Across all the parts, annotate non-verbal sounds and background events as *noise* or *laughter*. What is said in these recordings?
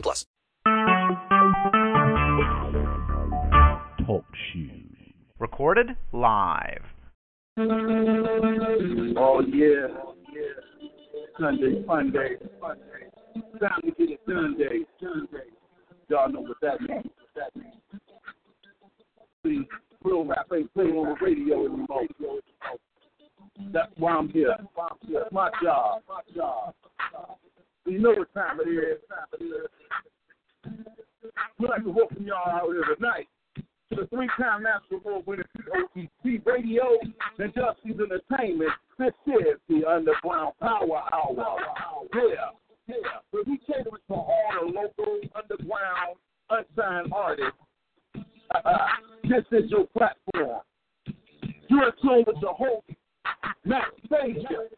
plus. Talk shoes. Recorded live. Oh yeah, yeah. Sunday, Sunday, Sunday. Time to get it Sunday, Sunday. Y'all know what that means. What that means. See, real rap ain't playing on the radio anymore. That's why I'm here. That's my job. My job. You know what time it is. We'd like to welcome y'all out here tonight to the three-time national award-winning OTT Radio and Justice Entertainment. This is the Underground Power Hour. Yeah, yeah. But we cater it for all the local underground unsigned artists. Uh-uh. this is your platform. You're in tune with your host, Matt Stasia,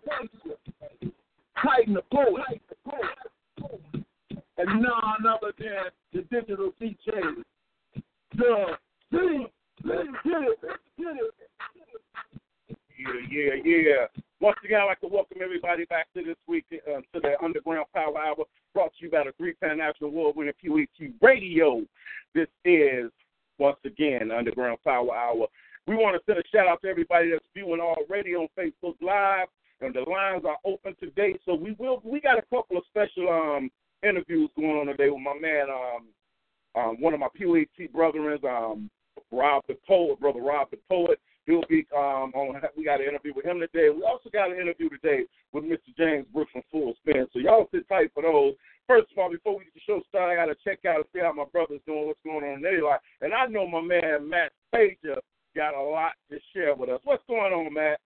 Titan the Poet, and none other than the digital DJ, the it. Yeah, yeah, yeah. Once again, I'd like to welcome everybody back to this week uh, to the Underground Power Hour, brought to you by the three-time national award-winning QET Radio. This is once again Underground Power Hour. We want to send a shout out to everybody that's viewing already on Facebook Live, and the lines are open today. So we will. We got a couple of special um, interviews going on today with my man, um, um, one of my QET brethren, um, Rob the Poet, brother Rob the Poet. He'll be um, on. We got an interview with him today. We also got an interview today with Mr. James Brooks from Full Spin. So y'all sit tight for those. First of all, before we get the show started, I got to check out and see how my brother's doing, what's going on in their life. And I know my man Matt Pager got a lot to share with us. What's going on, Matt?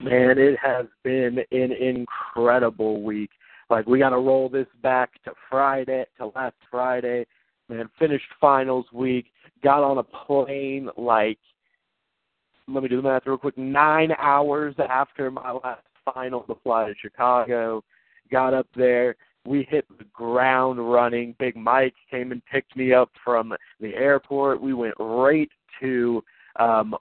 Man, it has been an incredible week. Like we got to roll this back to Friday, to last Friday. Man, finished finals week. Got on a plane like, let me do the math real quick. Nine hours after my last final to fly to Chicago. Got up there. We hit the ground running. Big Mike came and picked me up from the airport. We went right to um,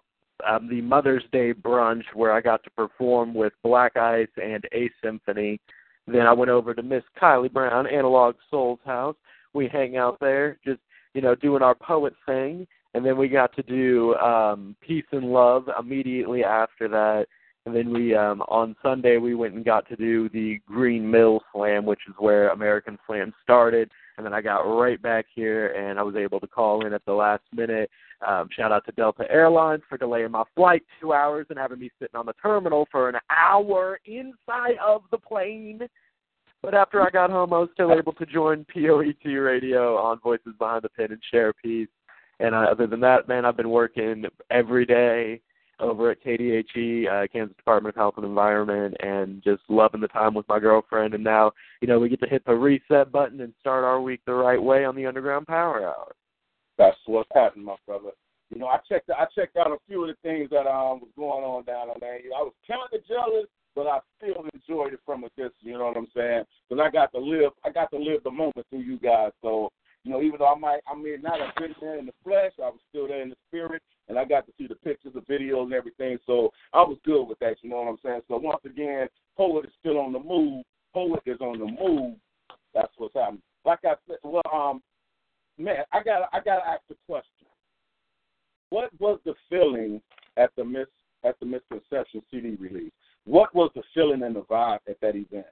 um, the Mother's Day brunch where I got to perform with Black Ice and A Symphony. Then I went over to Miss Kylie Brown, Analog Soul's house. We hang out there, just you know, doing our poet thing, and then we got to do um, Peace and Love immediately after that. And then we um on Sunday we went and got to do the Green Mill Slam, which is where American Slam started. And then I got right back here and I was able to call in at the last minute. Um, shout out to Delta Airlines for delaying my flight two hours and having me sitting on the terminal for an hour inside of the plane. But after I got home, I was still able to join POET Radio on Voices Behind the Pen and share a piece. And uh, other than that, man, I've been working every day over at KDHE, uh, Kansas Department of Health and Environment, and just loving the time with my girlfriend. And now, you know, we get to hit the reset button and start our week the right way on the Underground Power Hour. That's what's happening, my brother. You know, I checked. I checked out a few of the things that um was going on down there. I was kind of jealous, but I still enjoyed it from a distance. You know what I'm saying? Because I got to live. I got to live the moment through you guys. So you know, even though I might, I may not have been there in the flesh, I was still there in the spirit, and I got to see the pictures, the videos, and everything. So I was good with that. You know what I'm saying? So once again, Poet is still on the move. Poet is on the move. That's what's happening. Like I said, well, um, man, I got, I got to ask the question. What was the feeling at the Miss at the Misconception CD release? What was the feeling and the vibe at that event?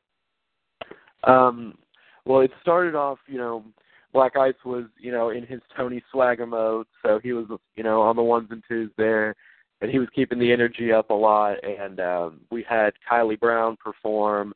Um, well, it started off, you know, Black Ice was, you know, in his Tony Swagger mode, so he was, you know, on the ones and twos there, and he was keeping the energy up a lot. And um, we had Kylie Brown perform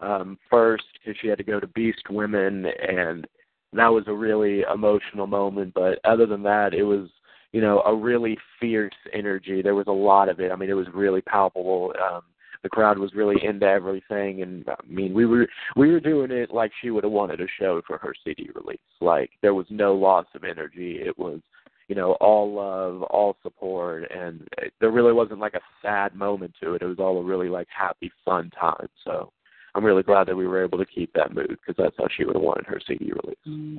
um, first because she had to go to Beast Women, and that was a really emotional moment. But other than that, it was, you know, a really fierce energy. There was a lot of it. I mean, it was really palpable. Um, the crowd was really into everything, and I mean, we were we were doing it like she would have wanted a show for her CD release. Like there was no loss of energy. It was you know, all love, all support, and there really wasn't like a sad moment to it. It was all a really like happy, fun time. So I'm really glad that we were able to keep that mood because that's how she would have wanted her CD release.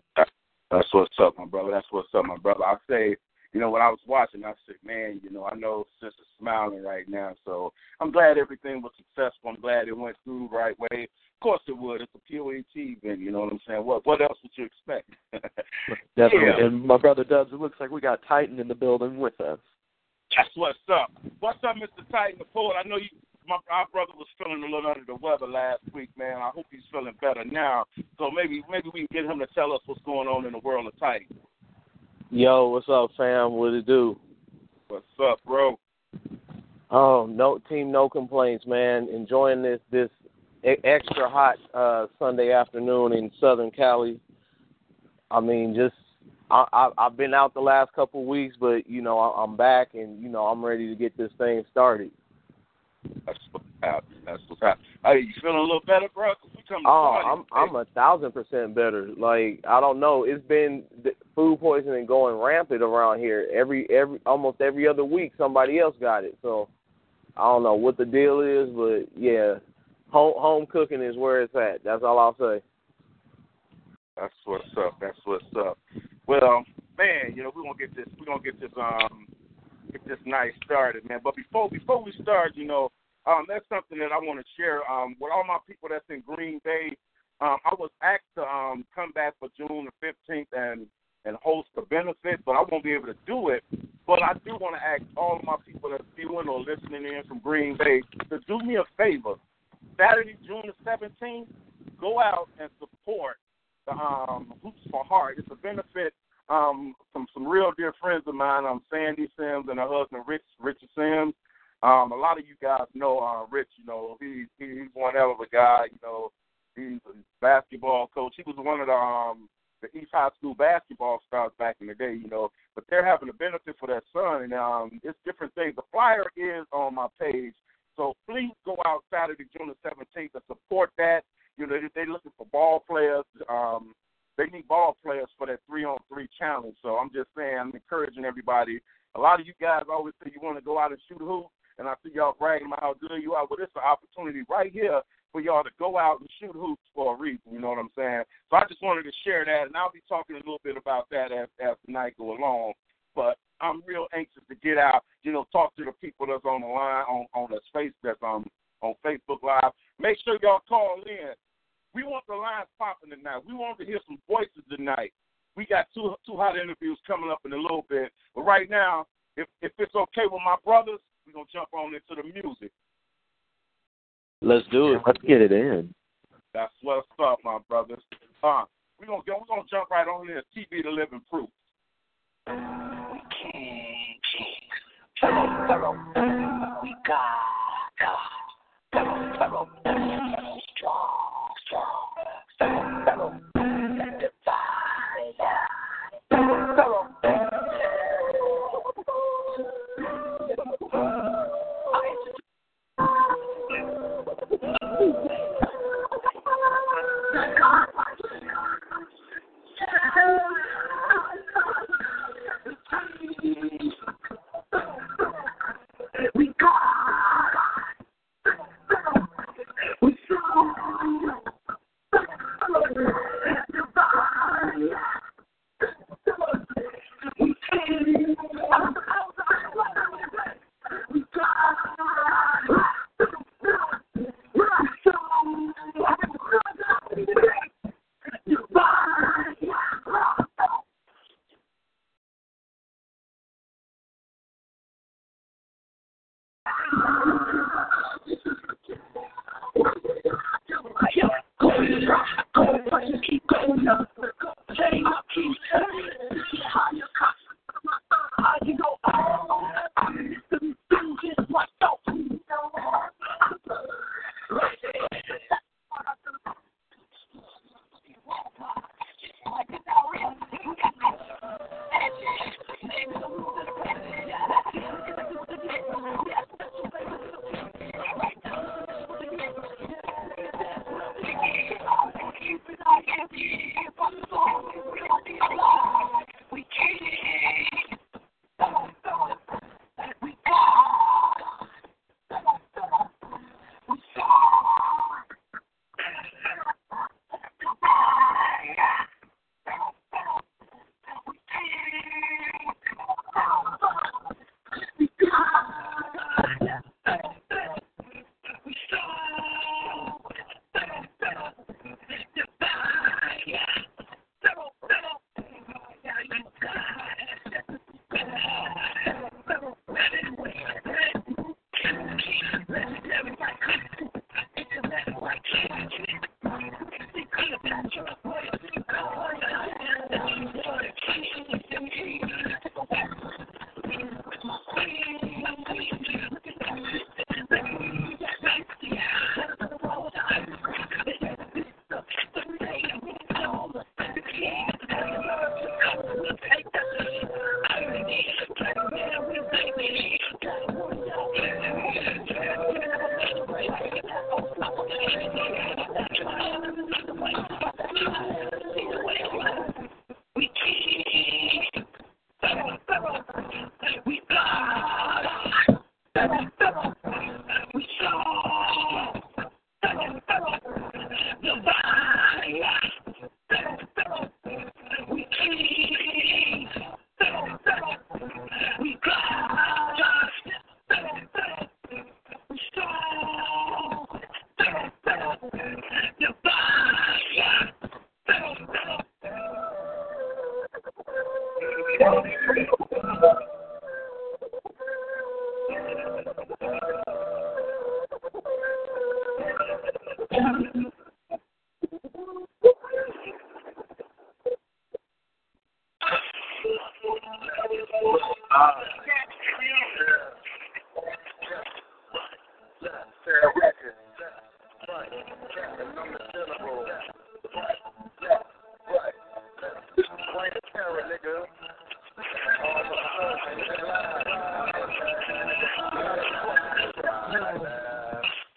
That's what's up, my brother. That's what's up, my brother. I say, you know, when I was watching, I said, man, you know, I know Sister's smiling right now, so I'm glad everything was successful. I'm glad it went through the right way. Of course it would. It's a POET event, you know what I'm saying? What what else would you expect? *laughs* Definitely. Yeah. And my brother Dubs, it looks like we got Titan in the building with us. That's what's up. What's up, Mr. Titan the Poet? I know you my our brother was feeling a little under the weather last week, man. I hope he's feeling better now. So maybe maybe we can get him to tell us what's going on in the world of Titan. Yo, what's up, fam? What it do? What's up, bro? Oh, no team, no complaints, man. Enjoying this this extra hot uh Sunday afternoon in Southern Cali. I mean, just I, I I've been out the last couple of weeks, but you know I, I'm back and you know I'm ready to get this thing started. That's up. That's what's up. Hey, you feeling a little better, bro? 'Cause we come to Oh, I'm. I'm a thousand percent better. Like I don't know, it's been food poisoning going rampant around here. Every every almost every other week, somebody else got it. So I don't know what the deal is, but yeah, home home cooking is where it's at. That's all I'll say. That's what's up. That's what's up. Well, man, you know we're gonna get this. We're gonna get this um get this night started, man. But before before we start, you know, um, that's something that I want to share um with all my people that's in Green Bay. Um, I was asked to um come back for June the fifteenth and and host a benefit, but I won't be able to do it. But I do want to ask all of my people that's viewing or listening in from Green Bay to do me a favor. Saturday, June the seventeenth, go out and support the um, Hoops for Heart. It's a benefit um, from some real dear friends of mine, um, Sandy Sims and her husband Rich Richard Sims. Um, a lot of you guys know uh, Rich. You know he, he he's one hell of a guy. You know he's a basketball coach. He was one of the um, the East High School basketball stars back in the day. You know, but they're having a benefit for their son, and um, it's different things. The flyer is on my page. So please go out Saturday, June the 17th, to support that. You know, they- they're looking for ball players. Um, they need ball players for that three on three challenge. So I'm just saying, I'm encouraging everybody. A lot of you guys always say you want to go out and shoot a hoop, and I see y'all bragging about how good you are. Well, it's an opportunity right here for y'all to go out and shoot hoops for a reason. You know what I'm saying? So I just wanted to share that, and I'll be talking a little bit about that as as the night go along. But I'm real anxious to get out, you know, talk to the people that's on the line on on the space that's um on Facebook Live. Make sure y'all call in. We want the lines popping tonight. We want to hear some voices tonight. We got two two hot interviews coming up in a little bit. But right now, if if it's okay with my brothers, we're gonna jump on into the music. Let's do it. Let's get it in. That's what's up, my brothers. Uh, we're gonna go, we're gonna jump right on in TV the living proof. prove. we strong, strong,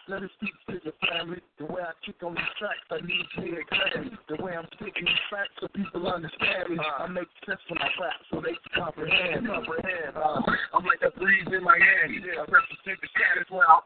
Let it speak to your family. The way I kick on these tracks, I need to hear clarity. The way I'm speaking these facts so people understand me. I make sense for my rap so they can comprehend. comprehend. Uh, I'm like a breeze in Miami. I represent the status where I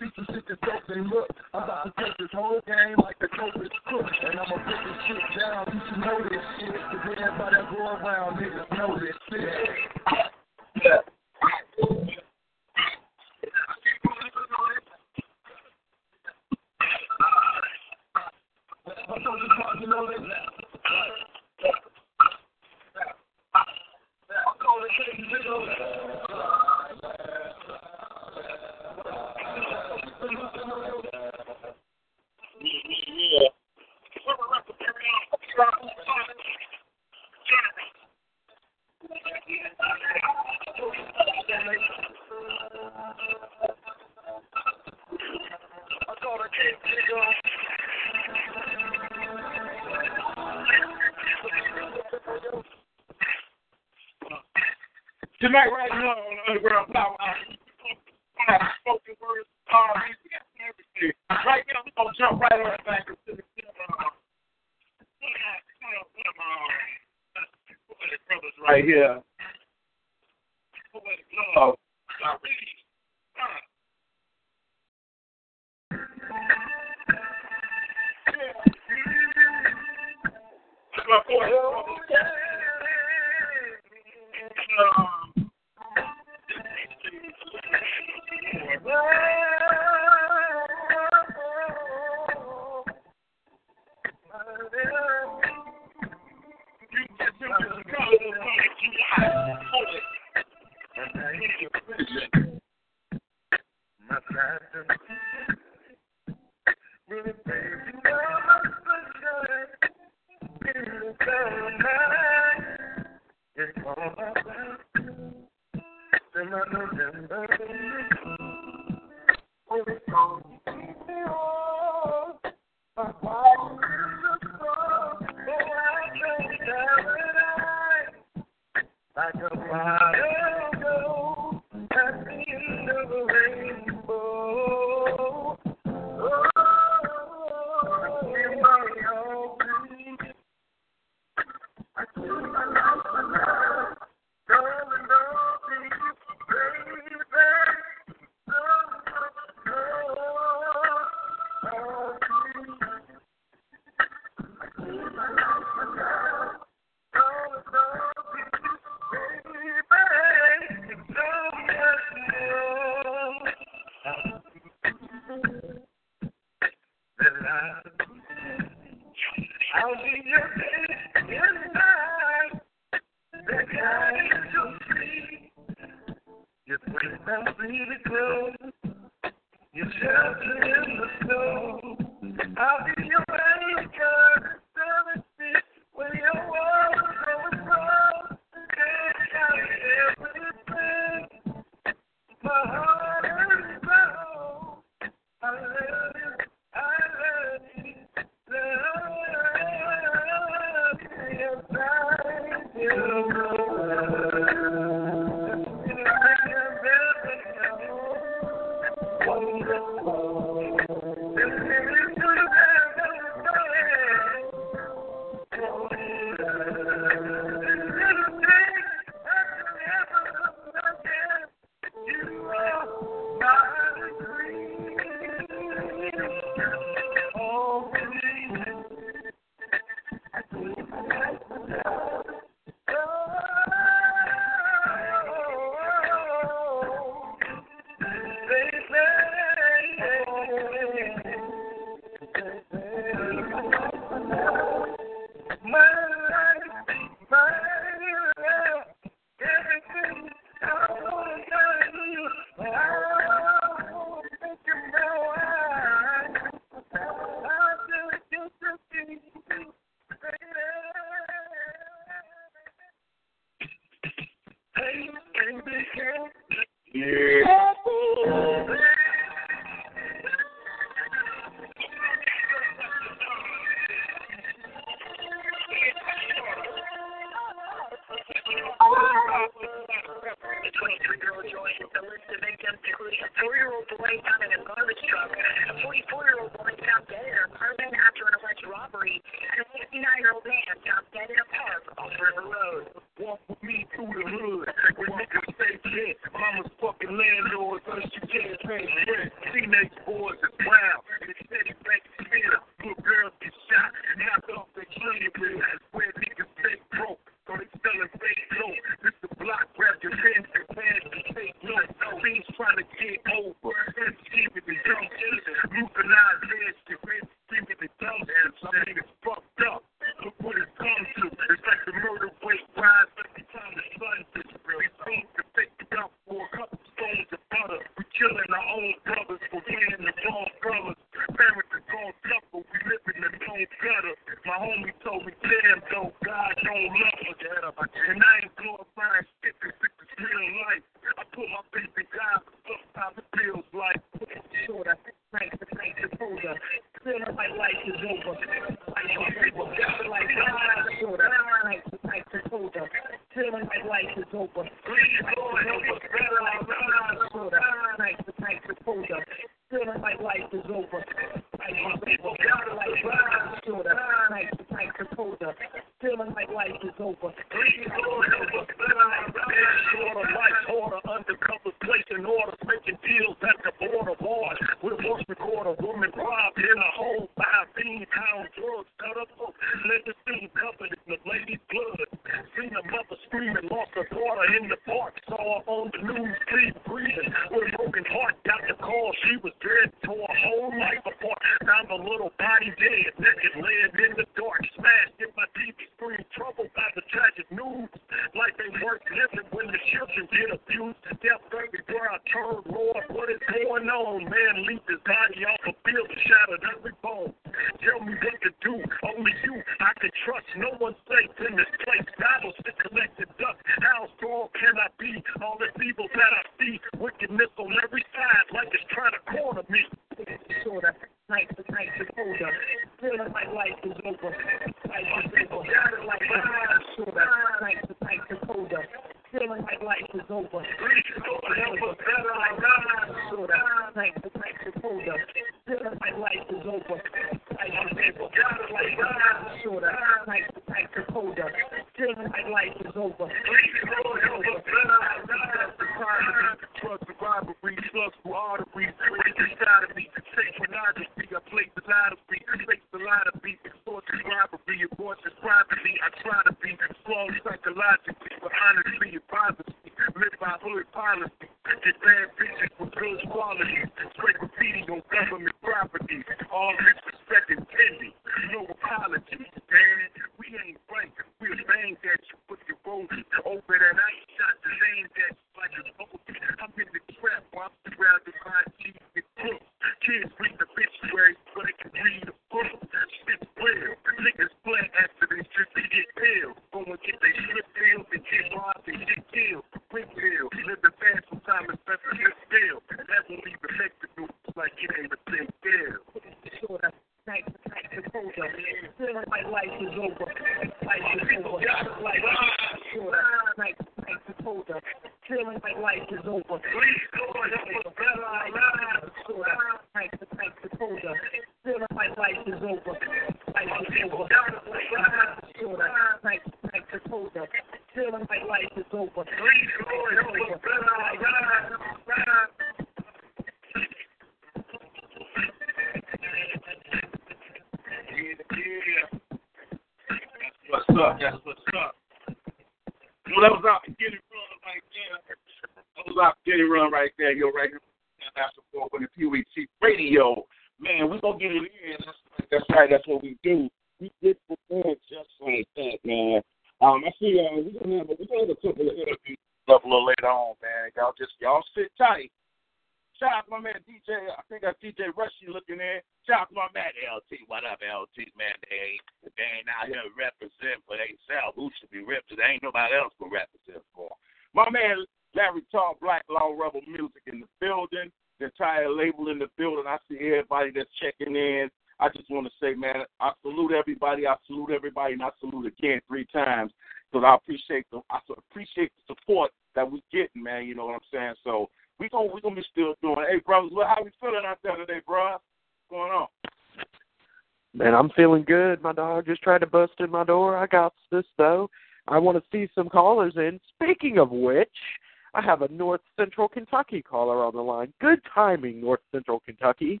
have a North Central Kentucky caller on the line. Good timing, North Central Kentucky.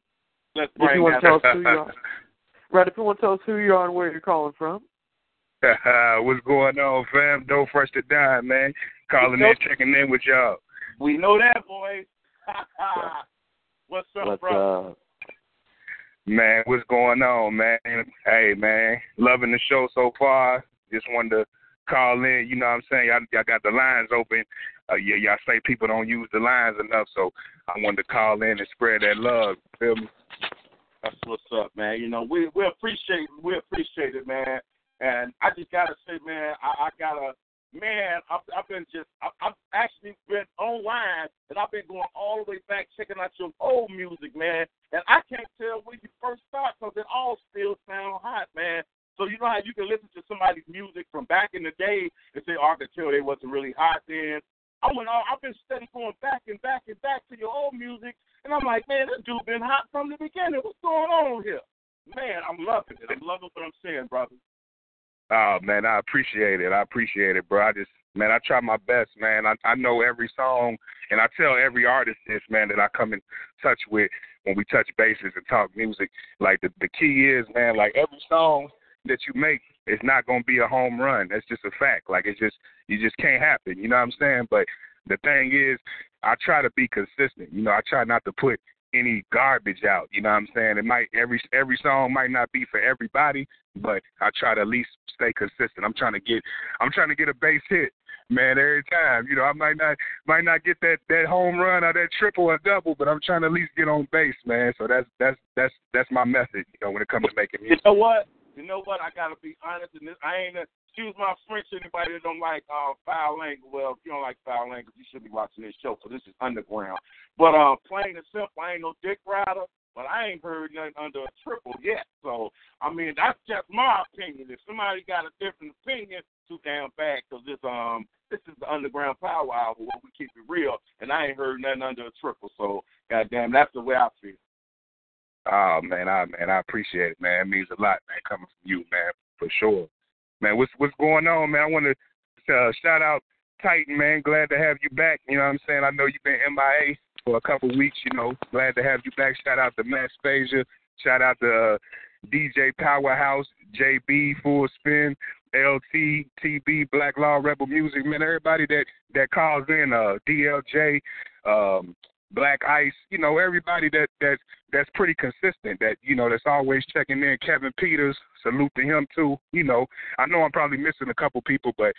Let's If you want to tell us who you are, right? If you want to tell us who you are and where you're calling from. *laughs* What's going on, fam? Don't fresh to die, man. Calling in, checking in with y'all. We know that, boys. *laughs* What's up, Let's bro? uh, Man, what's going on, man? Hey, man, loving the show so far. Just wanted to call in. You know what I'm saying? Y'all, y'all got the lines open. Uh, yeah, y'all say people don't use the lines enough, so I wanted to call in and spread that love. Feel me? That's what's up, man. You know, we we appreciate we appreciate it, man. And I just gotta say, man, I, I gotta man, I've, I've been just I, I've actually been online and I've been going all the way back checking out your old music, man. And I can't tell where you first start because it all still sound hot, man. So you know how you can listen to somebody's music from back in the day and say, oh, I could tell they wasn't really hot then. I went all, I've been steady going back and back and back to your old music, and I'm like, man, this dude been hot from the beginning. What's going on here? Man, I'm loving it. I'm loving what I'm saying, brother. Oh man, I appreciate it. I appreciate it, bro. I just man, I try my best, man. I I know every song and I tell every artist this, man, that I come in touch with when we touch bases and talk music. Like the the key is, man, like every song that you make is not gonna be a home run. That's just a fact. Like it's just you just can't happen. You know what I'm saying? But the thing is, I try to be consistent. You know, I try not to put any garbage out. You know what I'm saying? It might every every song might not be for everybody, but I try to at least stay consistent. I'm trying to get I'm trying to get a base hit, man, every time. You know, I might not might not get that that home run or that triple or double, but I'm trying to at least get on base, man. So that's that's that's that's my method, you know, when it comes to making music. You know what? You know what? I gotta be honest in this. I ain't a, excuse my French. Anybody that don't like uh, foul language, well, if you don't like foul language, you should be watching this show. So this is underground. But uh, plain and simple, I ain't no dick rider. But I ain't heard nothing under a triple yet. So I mean, that's just my opinion. If somebody got a different opinion, too damn bad. Cause this um this is the underground power hour where we keep it real, and I ain't heard nothing under a triple. So goddamn, that's the way I feel. Oh man, I man, I appreciate it, man. It means a lot, man, coming from you, man, for sure. Man, what's what's going on, man? I want to uh, shout out Titan, man. Glad to have you back. You know what I'm saying? I know you've been MIA for a couple weeks. You know, glad to have you back. Shout out to Matt Spasia. Shout out to uh, DJ Powerhouse, JB Full Spin, LT, TB, Black Law Rebel Music, man. Everybody that that calls in, uh, DLJ, um, Black Ice, you know, everybody that that's that's pretty consistent. That you know, that's always checking in. Kevin Peters, salute to him too. You know, I know I'm probably missing a couple people, but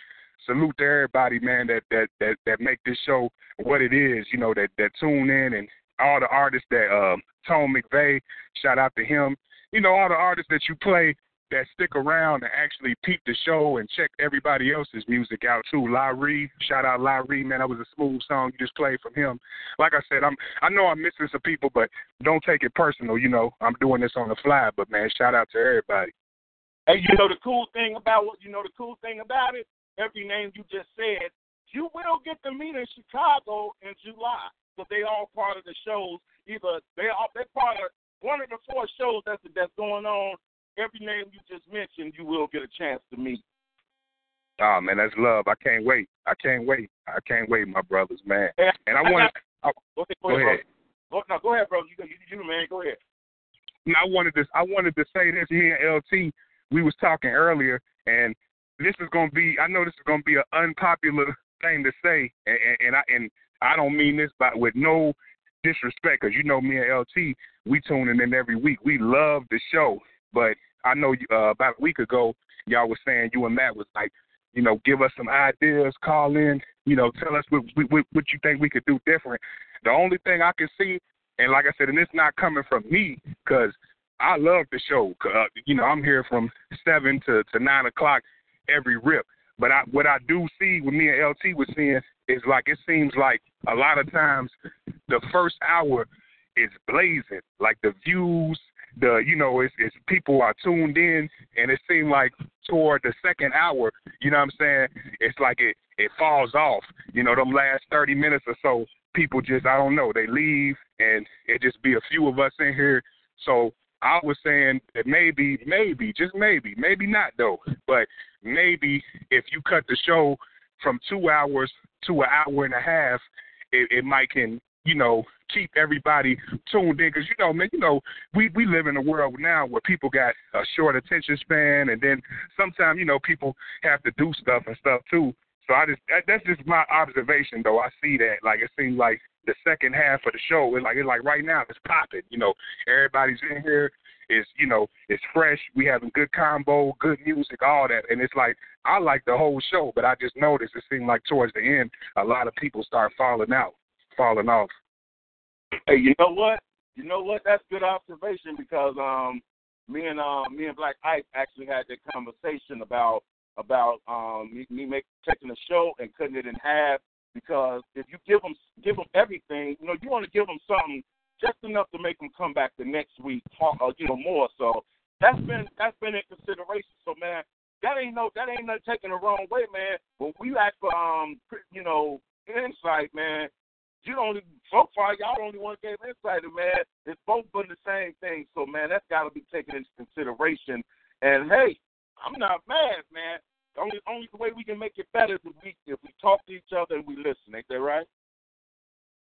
salute to everybody, man. That that that that make this show what it is. You know, that that tune in and all the artists that um, Tone McVeigh, shout out to him. You know, all the artists that you play that stick around and actually peep the show and check everybody else's music out too. Larry, shout out Larry, man. That was a smooth song you just played from him. Like I said, I'm I know I'm missing some people, but don't take it personal. You know, I'm doing this on the fly, but man, shout out to everybody. Hey, you know the cool thing about what you know the cool thing about it? Every name you just said, you will get to meet in Chicago in July. So they all part of the shows. Either they are they're part of one of the four shows that's that's going on every name you just mentioned, you will get a chance to meet. Oh man, that's love. I can't wait. I can't wait. I can't wait, my brothers, man. And I, want to. *laughs* Go ahead. Go, go ahead. Go, no, go ahead, bro. You, you, you, man. Go ahead. No, I wanted to. I wanted to say this. Me and LT, we was talking earlier, and this is going to be. I know this is going to be an unpopular thing to say, and, and, and I and I don't mean this, but with no disrespect, because you know me and LT, we tuning in every week. We love the show, but I know uh, about a week ago, y'all was saying you and Matt was like, you know, give us some ideas, call in, you know, tell us what, what, what you think we could do different. The only thing I can see, and like I said, and it's not coming from me, because I love the show. Uh, you know, I'm here from seven to to nine o'clock every rip. But I, what I do see, what me and LT was seeing, is like it seems like a lot of times the first hour is blazing, like the views, the you know it's, it's people are tuned in and it seemed like toward the second hour you know what i'm saying? It's like it it falls off you know them last 30 minutes or so people just i don't know they leave and it just be a few of us in here. So i was saying that maybe maybe just maybe maybe not though but maybe if you cut the show from two hours to an hour and a half it, it might can you know keep everybody tuned in because you know, man, you know, we we live in a world now where people got a short attention span, and then sometimes you know people have to do stuff and stuff too. So I just that, that's just my observation, though. I see that like it seems like the second half of the show is like it's like right now it's popping. You know, everybody's in here. It's you know it's fresh. We having good combo, good music, all that, and it's like I like the whole show, but I just noticed it seemed like towards the end a lot of people start falling out, falling off. Hey, you know what? You know what? That's good observation because um, me and uh, me and Black Ice actually had that conversation about about um, me, me make, taking the show and cutting it in half because if you give them give them everything, you know, you want to give them something just enough to make them come back the next week, talk, uh, you know, more. So that's been that's been in consideration. So man, that ain't no that ain't no taking the wrong way, man. When we ask for um, you know, insight, man, you don't so far y'all the only one gave insight, man. It's both been the same thing. So man, that's got to be taken into consideration. And hey, I'm not mad, man. The only only way we can make it better is if we if we talk to each other and we listen. Ain't that right?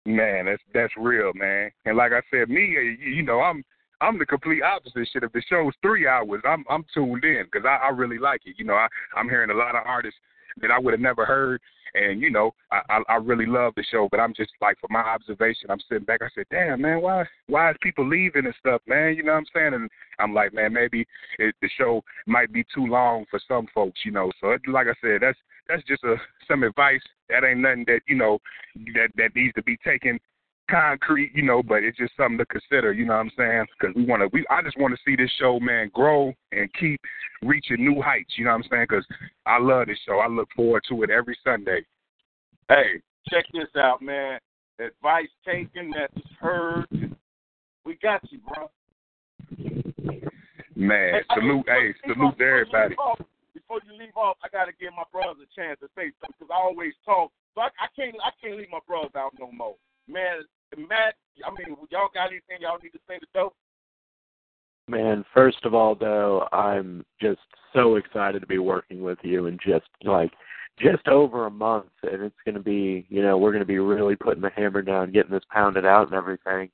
Man, that's that's real, man. And like I said, me, uh, you know, I'm I'm the complete opposite. Shit, if the show's three hours, I'm I'm tuned in because I, I really like it. You know, I I'm hearing a lot of artists that I would have never heard and you know, I, I I really love the show, but I'm just like from my observation, I'm sitting back. I said, "Damn, man, why why is people leaving and stuff, man?" You know what I'm saying? And I'm like, man, maybe it, the show might be too long for some folks, you know. So it, like I said, that's that's just a some advice. That ain't nothing that you know that that needs to be taken concrete, you know, but it's just something to consider, you know what I'm saying? Because we want to, we I just want to see this show, man, grow and keep reaching new heights, you know what I'm saying? Because I love this show. I look forward to it every Sunday. Hey, check this out, man. Advice taken, that's heard. We got you, bro. Man, hey, salute, hey, salute to everybody. Before you leave off, I gotta give my brothers a chance to say something because I always talk, so I, I can't, I can't leave my brothers out no more. Man, Matt, I mean, y'all got anything y'all need to say to Dope? Man, first of all, though, I'm just so excited to be working with you and just like just over a month, and it's going to be, you know, we're going to be really putting the hammer down, getting this pounded out and everything.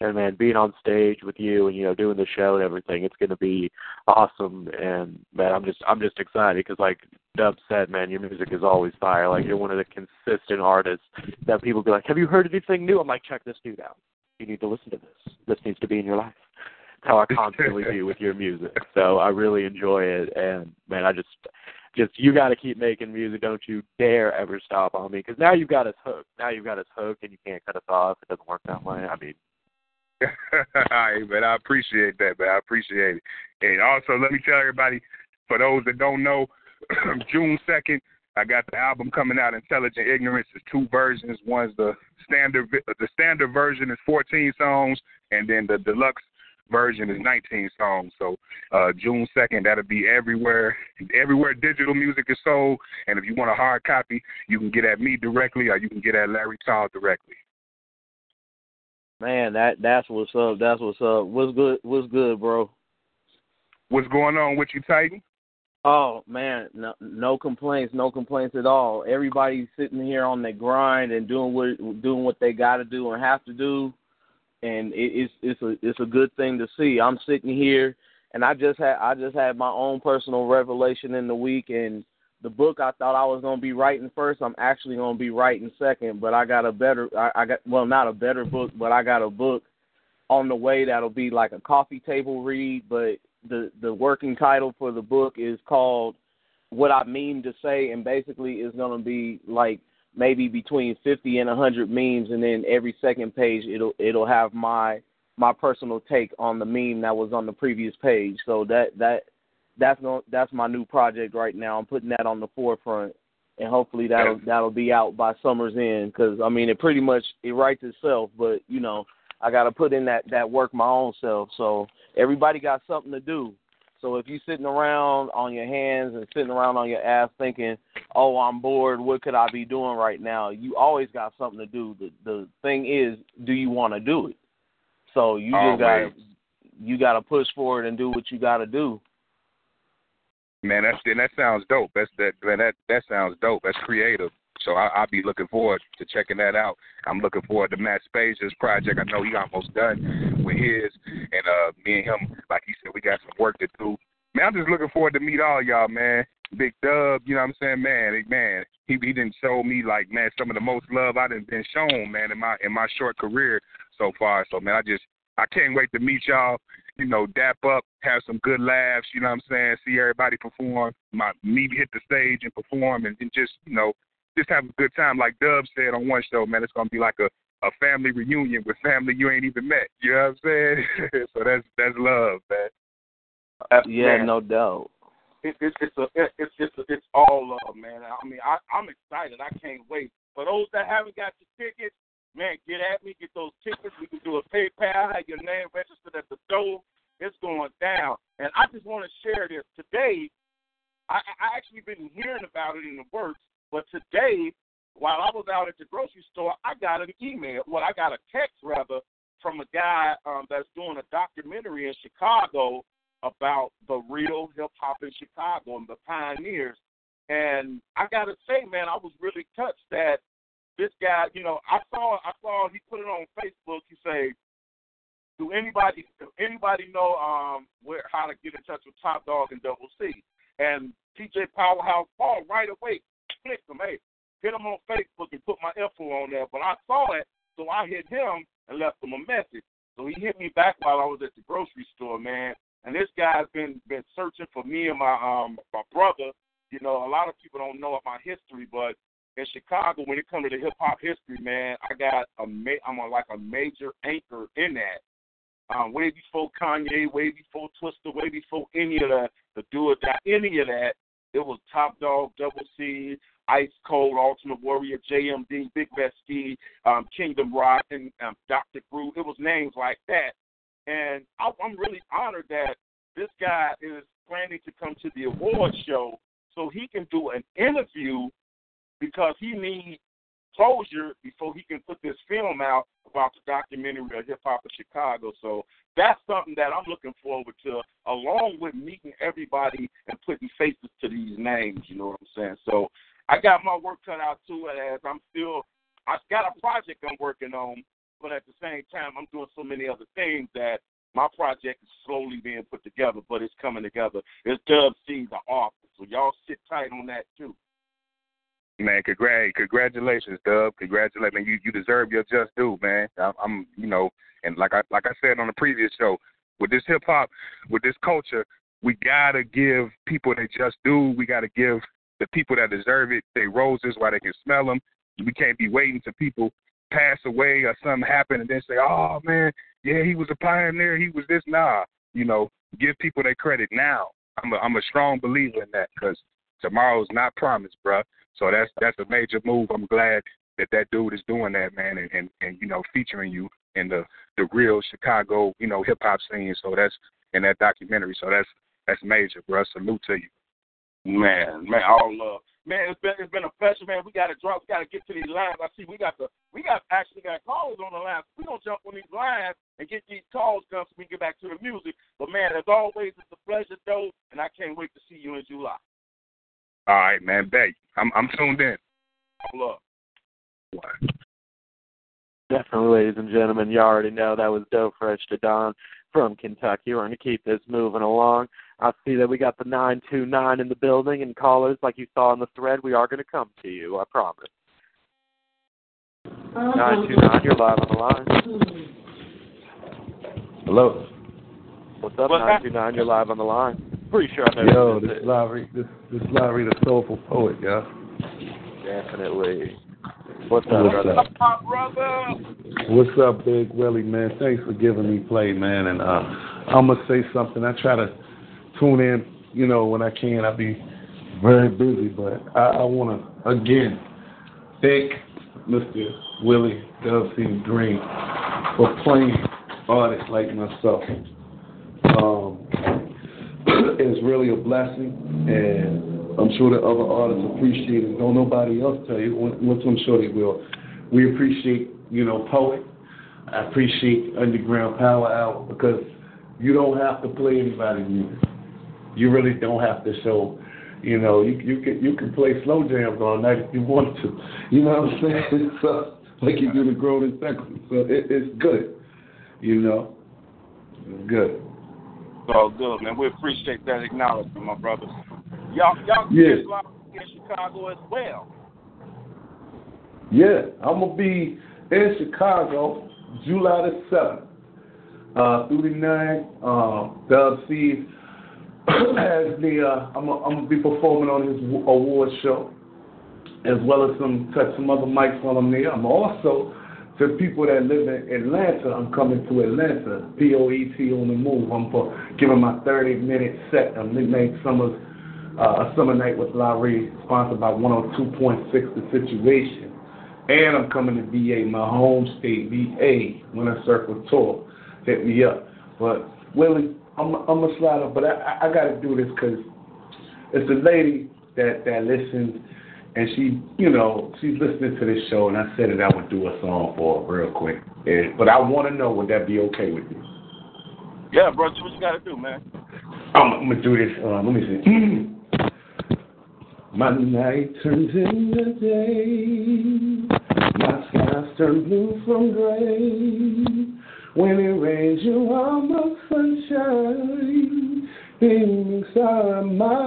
and man, being on stage with you and you know doing the show and everything, it's going to be awesome. And man, I'm just I'm just excited because like Dub said, man, your music is always fire. Like you're one of the consistent artists that people be like, "Have you heard anything new?" I'm like, "Check this dude out. You need to listen to this. This needs to be in your life." How I constantly do with your music. So I really enjoy it, and man, I just just you got to keep making music. Don't you dare ever stop on me because now you've got us hooked. Now you've got us hooked, and you can't cut us off. It doesn't work that way. I mean. *laughs* All right, man. I appreciate that, man. I appreciate it. And also, let me tell everybody, for those that don't know, *clears throat* June second, I got the album coming out. Intelligent Ignorance is two versions. One's the standard. The standard version is 14 songs, and then the deluxe version is 19 songs. So uh, June 2nd, that'll be everywhere. Everywhere digital music is sold. And if you want a hard copy, you can get at me directly, or you can get at Larry Todd directly. Man, that that's what's up. That's what's up. What's good? What's good, bro? What's going on with you, Titan? Oh man, no, no complaints, no complaints at all. Everybody's sitting here on their grind and doing what doing what they got to do and have to do, and it, it's it's a it's a good thing to see. I'm sitting here, and I just had I just had my own personal revelation in the week, and the book I thought I was gonna be writing first, I'm actually gonna be writing second. But I got a better, I, I got well, not a better book, but I got a book on the way that'll be like a coffee table read, but the the working title for the book is called "What I Mean to Say," and basically is to be like maybe between 50 and 100 memes, and then every second page it'll it'll have my my personal take on the meme that was on the previous page. So that that that's no that's my new project right now. I'm putting that on the forefront, and hopefully that'll that'll be out by summer's end. Because I mean, it pretty much it writes itself, but you know I got to put in that that work my own self. So everybody got something to do. So if you're sitting around on your hands and sitting around on your ass thinking, "Oh, I'm bored. What could I be doing right now?" You always got something to do. The the thing is, do you want to do it? So you just got you got to push forward and do what you got to do. Man, that's that sounds dope. That's that man, that that sounds dope. That's creative. So I, I'll be looking forward to checking that out. I'm looking forward to Matt Spazia's project. I know he almost done with his, and uh, me and him, like he said, we got some work to do. Man, I'm just looking forward to meet all y'all, man. Big Dub, you know what I'm saying, man. Man, he he didn't show me like man some of the most love I done been shown, man, in my in my short career so far. So man, I just I can't wait to meet y'all. You know, dap up, have some good laughs. You know what I'm saying? See everybody perform. My me hit the stage and perform, and, and just you know just have a good time. Like Dub said on one show, man, it's gonna be like a a family reunion with family you ain't even met. You know what I'm saying? *laughs* so that's that's love, man. That's, yeah, man. no doubt. It, it, it's a it, it's it's a, it's all love, man. I mean, I, I'm excited. I can't wait. For those that haven't got your tickets, man, get at me. Get those tickets. We can do a PayPal. Have your name registered at the door. It's going down. And I just want to share this today. I, I actually been hearing about it in the works, but today, while I was out at the grocery store, I got an email. Well, I got a text rather from a guy um, that's doing a documentary in Chicago about the real hip hop in Chicago and the pioneers. And I gotta say, man, I was really touched that this guy, you know, I saw I saw he put it on Facebook. He say, "Do anybody do anybody know um where how to get in touch with Top Dog and Double C?" And TJ Powerhouse Paul right away clicked him. Hey, hit him on Facebook and put my info on there. But I saw it, so I hit him and left him a message. So he hit me back while I was at the grocery store, man. And this guy's been been searching for me and my um my brother. You know, a lot of people don't know my history, but in Chicago, when it comes to the hip hop history, man, I got a ma- I'm a, like a major anchor in that. Um, way before Kanye, way before Twista, way before any of the the do or die, any of that, it was Top Dog, Double C, Ice Cold, Ultimate Warrior, JMD, Big Bestie, um, Kingdom and um, Dr. Groove. It was names like that. And I, I'm really honored that this guy is planning to come to the award show so he can do an interview because he needs closure before he can put this film out about the documentary of hip hop of Chicago. So that's something that I'm looking forward to, along with meeting everybody and putting faces to these names. You know what I'm saying? So I got my work cut out too, as I'm still I've got a project I'm working on, but at the same time, I'm doing so many other things that my project is slowly being put together, but it's coming together. It's Dub C, the author. So y'all sit tight on that too. Man, congrat, congratulations, Dub. Congratulations, man. You you deserve your just due, man. I, I'm, you know, and like I like I said on the previous show, with this hip hop, with this culture, we gotta give people their just due. We gotta give the people that deserve it they roses while they can smell them. We can't be waiting till people pass away or something happen and then say, "Oh man, yeah, he was a pioneer. He was this." Nah, you know, give people their credit now. I'm a I'm a strong believer in that because tomorrow's not promised, bruh. So that's that's a major move. I'm glad that that dude is doing that, man, and and, and you know featuring you in the the real Chicago, you know, hip hop scene. So that's in that documentary. So that's that's major, bro. Salute to you. Man, man, all love. Man, it's been it's been a pleasure, man. We gotta drop we gotta get to these lines. I see we got the we got actually got calls on the line. We're gonna jump on these lines and get these calls done so we can get back to the music. But man, as always, it's a pleasure though, and I can't wait to see you in July. All right, man. Bet. I'm I'm tuned in. All love. Definitely, ladies and gentlemen, you already know that was Dope Fresh to Don from Kentucky. We're going to keep this moving along. I see that we got the 929 in the building, and callers, like you saw in the thread, we are going to come to you, I promise. 929, you're live on the line. Hello. What's up, 929? You're live on the line. Pretty sure I know Yo, this this is Lowry, this this Lowry, the soulful poet, yeah. Definitely. What's up, What's brother? up? brother? What's up, Big Willie, man? Thanks for giving me play, man. And uh, I'm gonna say something. I try to tune in, you know, when I can. I be very busy, but I, I want to again thank Mr. Willie Delphine Green for playing artists like myself. Um, *clears throat* it's really a blessing, and I'm sure that other artists appreciate it. Don't nobody else tell you, which I'm sure they will. We appreciate, you know, Poet. I appreciate Underground Power Hour because you don't have to play anybody's music. You really don't have to show, you know, you you can you can play slow jams all night if you want to. You know what I'm saying? *laughs* So like you do the grown and sexy. So it, it's good. You know, it's good. All good, man. We appreciate that acknowledgement, my brother. Y'all, y'all can Yeah. get live in Chicago as well. Yeah, I'm gonna be in Chicago July the seventh uh, through the ninth. Um, Dub C has the. Uh, I'm gonna, be performing on his award show, as well as some touch some other mics while I'm there. I'm also for people that live in Atlanta. I'm coming to Atlanta. P O E T on the move. I'm for giving my 30 minute set of midnight summers. Uh, a summer night with Larry, sponsored by 102.6 The Situation. And I'm coming to VA, my home state, VA, Winter Circle Tour. Hit me up. But Willie, I'm I'm a slide up, but I I, I got to do this because it's a lady that that listens, and she you know she's listening to this show, and I said that I would do a song for her real quick. And, but I want to know would that be okay with you? Yeah, bro, do what you gotta do, man. I'm, I'm gonna do this. Uh, let me see. *clears throat* My night turns into day. My skies turn blue from gray. When it rains, you are my sunshine. Inside my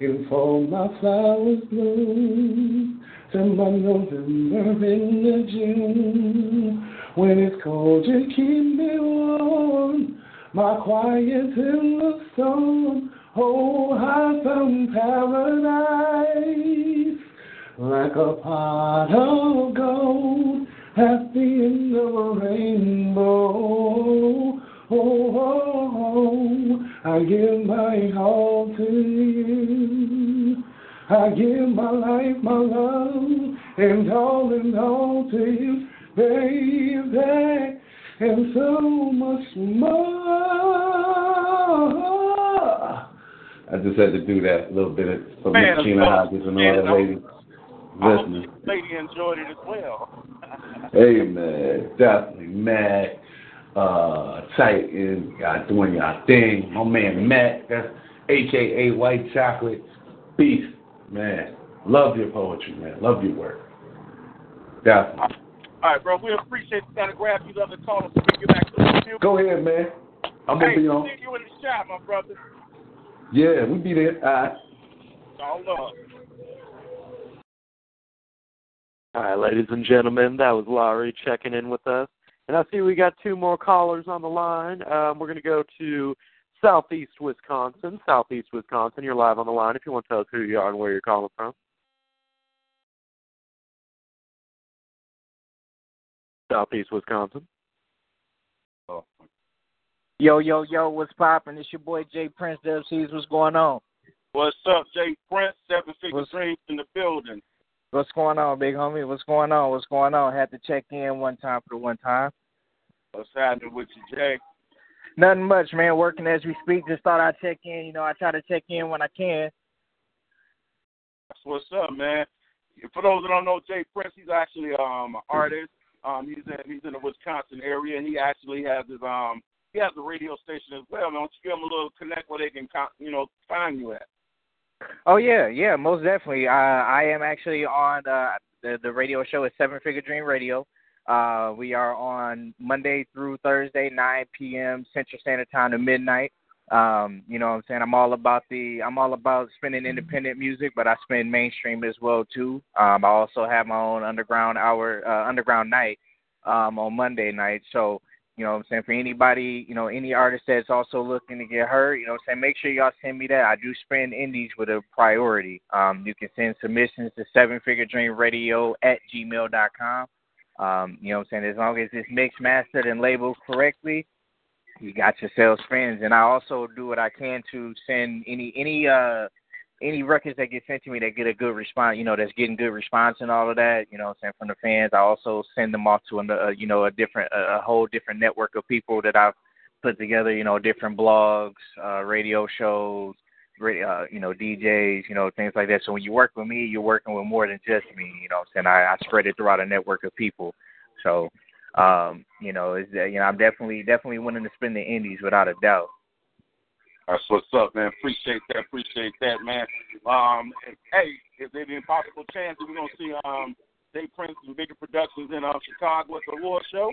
and for my flowers bloom. Till my November into June. When it's cold, you keep me warm. My quiet in the storm. Oh, I found paradise like a pot of gold at the end of a rainbow. Oh, oh, oh, I give my all to you. I give my life, my love, and all in all to you, baby, and so much more. I just had to do that a little bit for Man, Miss Gina. Hodges and all the I'm- ladies I listening. lady enjoyed it as well. Hey man, definitely mad, uh, tight and y'all doing y'all thing. My man Matt, that's AKA White Chocolate Beast, man. Love your poetry, man. Love your work. Definitely. All right, bro. We appreciate you. Gotta grab these other callers so we can get back to the music. Go ahead, man. I'm gonna hey, be on. see you in the shop, my brother. Yeah, we be there. All right. All love. All right, ladies and gentlemen, that was Laurie checking in with us. And I see we got two more callers on the line. Um, we're going to go to Southeast Wisconsin. Southeast Wisconsin, you're live on the line if you want to tell us who you are and where you're calling from. Southeast Wisconsin. Yo, yo, yo, what's poppin'? It's your boy Jay Prince, WC's. What's going on? What's up, Jay Prince? Seven Figure What's- in the building. What's going on, big homie? What's going on? What's going on? Had to check in one time for the one time. What's happening with you, Jay? Nothing much, man. Working as we speak. Just thought I'd check in. You know, I try to check in when I can. That's what's up, man. For those that don't know, Jay Prince, he's actually um an artist. Um, he's in he's in the Wisconsin area, and he actually has his um he has a radio station as well. Don't you give him a little connect where they can you know find you at? Oh yeah, yeah, most definitely. Uh, I am actually on uh, the the radio show is Seven Figure Dream Radio. Uh, we are on Monday through Thursday, 9 p.m. Central Standard Time to midnight. Um, you know what I'm saying? I'm all about the I'm all about spinning independent music, but I spin mainstream as well too. Um, I also have my own underground hour uh, underground night um, on Monday night. So you know what I'm saying? For anybody, you know, any artist that's also looking to get heard, you know what I'm saying? Make sure y'all send me that. I do spend indies with a priority. Um, you can send submissions to seven figure dream radio at gmail.com. Um, you know what I'm saying? As long as it's mixed, mastered, and labeled correctly, you got yourselves friends. And I also do what I can to send any any uh any records that get sent to me that get a good response, you know, that's getting good response and all of that, you know, I'm saying from the fans. I also send them off to a uh, you know a different a, whole different network of people that I've put together, you know, different blogs, uh, radio shows, uh, you know, DJs, you know, things like that. So when you work with me, you're working with more than just me, you know, saying I, I spread it throughout a network of people. So, um, you know, is that you know, I'm definitely definitely willing to spend the indies without a doubt. That's what's up, man. Appreciate that. Appreciate that, man. Um, hey, is there any possible chance that we're gonna see um Jay Prince and bigger productions in um Chicago at the award show?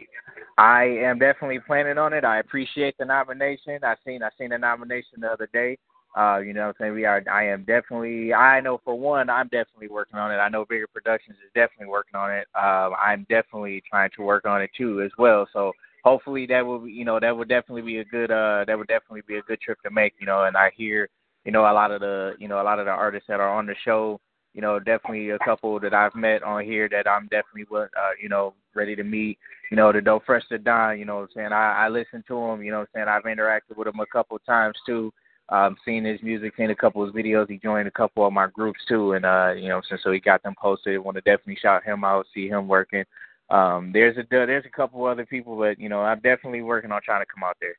I am definitely planning on it. I appreciate the nomination. I seen I seen the nomination the other day. Uh, you know what I'm saying? We are I am definitely I know for one, I'm definitely working on it. I know Bigger Productions is definitely working on it. Um I'm definitely trying to work on it too as well. So hopefully that will you know, that would definitely be a good uh that would definitely be a good trip to make, you know, and I hear, you know, a lot of the you know, a lot of the artists that are on the show you know, definitely a couple that I've met on here that I'm definitely, uh, you know, ready to meet. You know, the Dope Fresh to Don, you know what I'm saying? I, I listen to him, you know what I'm saying? I've interacted with him a couple times too. Um, seen his music, seen a couple of his videos. He joined a couple of my groups too, and uh, you know, saying? so he got them posted. Want to definitely shout him out, see him working. Um, there's a there's a couple other people, but you know, I'm definitely working on trying to come out there.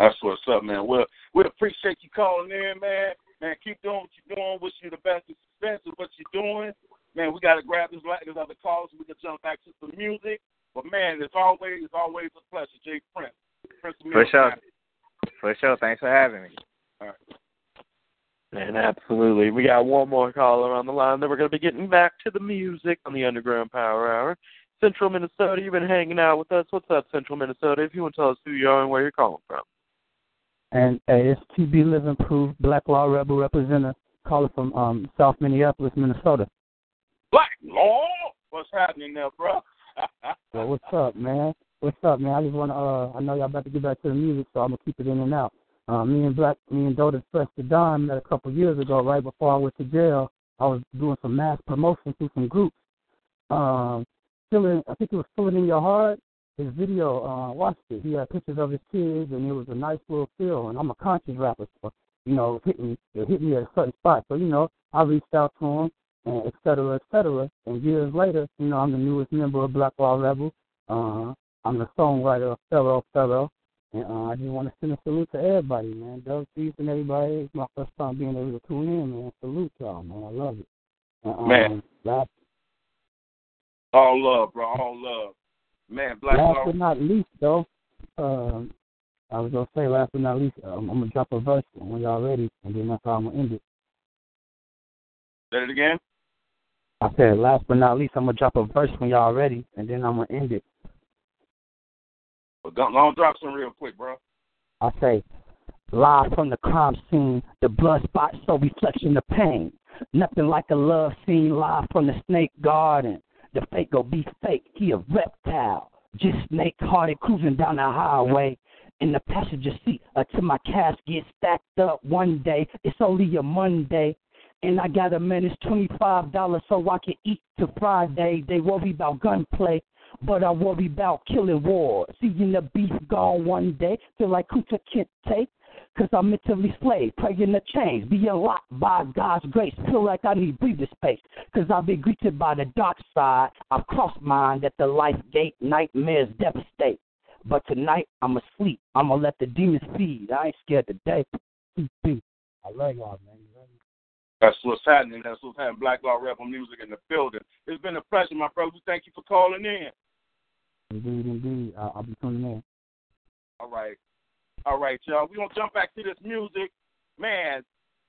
That's what's up, man. Well, we appreciate you calling in, man. Man, keep doing what you're doing. Wish you the best of success with what you're doing. Man, we got to grab this, like this other calls so we can jump back to some music. But man, it's always it's always a pleasure, Jay Prince. Prince For sure, for sure. Thanks for having me. All right. And absolutely. We got one more caller on the line. Then we're going to be getting back to the music on the Underground Power Hour. Central Minnesota, you've been hanging out with us. What's up, Central Minnesota? If you want to tell us who you are and where you're calling from. And hey, it's TB Living Proof, Black Law Rebel representative, calling from um, South Minneapolis, Minnesota. Black Law, what's happening there, bro? *laughs* So what's up, man? What's up, man? I just want to. Uh, I know y'all about to get back to the music, so I'm gonna keep it in and out. Uh, me and Black, me and Dota Fresh to Don met a couple years ago, right before I went to jail. I was doing some mass promotion through some groups. Um, feeling, I think it was feeling in your heart. His video, uh, watched it. He had pictures of his kids, and it was a nice little feel. And I'm a conscious rapper, so you know, it hit me, it hit me at a certain spot. So you know, I reached out to him, and et cetera, et cetera. And years later, you know, I'm the newest member of Black Law Rebel. Uh, I'm the songwriter Pharaoh Pharaoh. And uh, I just want to send a salute to everybody, man. Dub C and everybody. It's my first time being able to tune in, man. Salute y'all, man. I love it. And, um, Man. Last, all love, bro. All love. Man, Black last but not least, though, um, I was gonna say last but not least, um, I'm gonna drop a verse when y'all ready, and then that's how I'm gonna end it. Say it again. I said, last but not least, I'm gonna drop a verse when y'all ready, and then I'm gonna end it. On, drop some real quick, bro. I say, live from the crime scene, the blood spot so reflection of pain. Nothing like a love scene live from the snake garden. The fake go be fake, he a reptile. Just snake hearted cruising down the highway. In the passenger seat until my cash gets stacked up one day. It's only a Monday. And I got a man, it's $25 so I can eat till Friday. They worry about gunplay, but I worry about killing war. Seeing the beast gone one day, feel like Kunta can't take. Cause I'm mentally slave, praying to change, being locked by God's grace. Feel like I need breathing space, cause I've been greeted by the dark side. I've crossed mine at the life gate, nightmares devastate. But tonight I'm asleep. I'ma let the demons feed. I ain't scared today. I love y'all, man. That's what's happening. That's what's happening. Black Law Rebel Music in the building. It's been a pleasure, my brother. Thank you for calling in. Indeed, indeed. I'll, I'll be tuning in. All right. All right, y'all. We're going to jump back to this music. Man,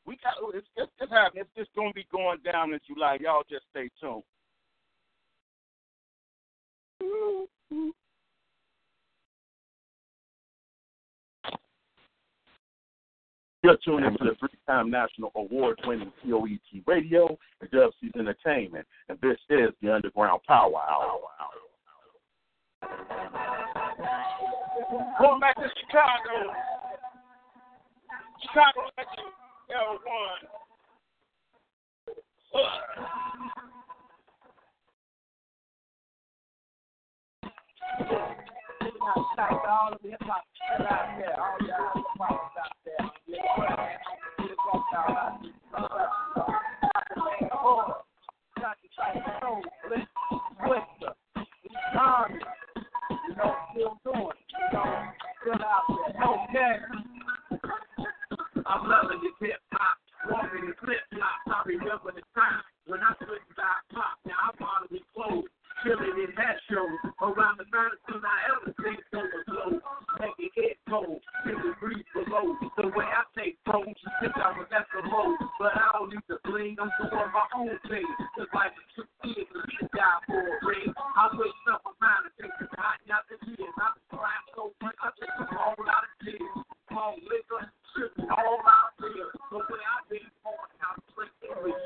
we got it's, it's, it's happening. It's just going to be going down in July. Y'all just stay tuned. You're tuned into the three-time national award-winning COET Radio and Dub Entertainment, and this is the Underground Power Hour. Going back to Chicago. Chicago L1. all of the hip hop out there, all out there. Okay. I'm loving this hip hop, walking in flip flops. I remember the time when I couldn't buy pop. Now I'm out of clothes, chilling in hat shows around the first I ever seen someone slow, making head cold, 50 degrees below. The way I take phones, since I was at the low, but I don't need to bling. I'm doing my own thing. Just like it took years to be a guy for a ring. I wish up a mind to take the hot out the years. I'm crap so much, I take a whole lot of tears. Smoke liquor, tripping all out there. The way I've been going out every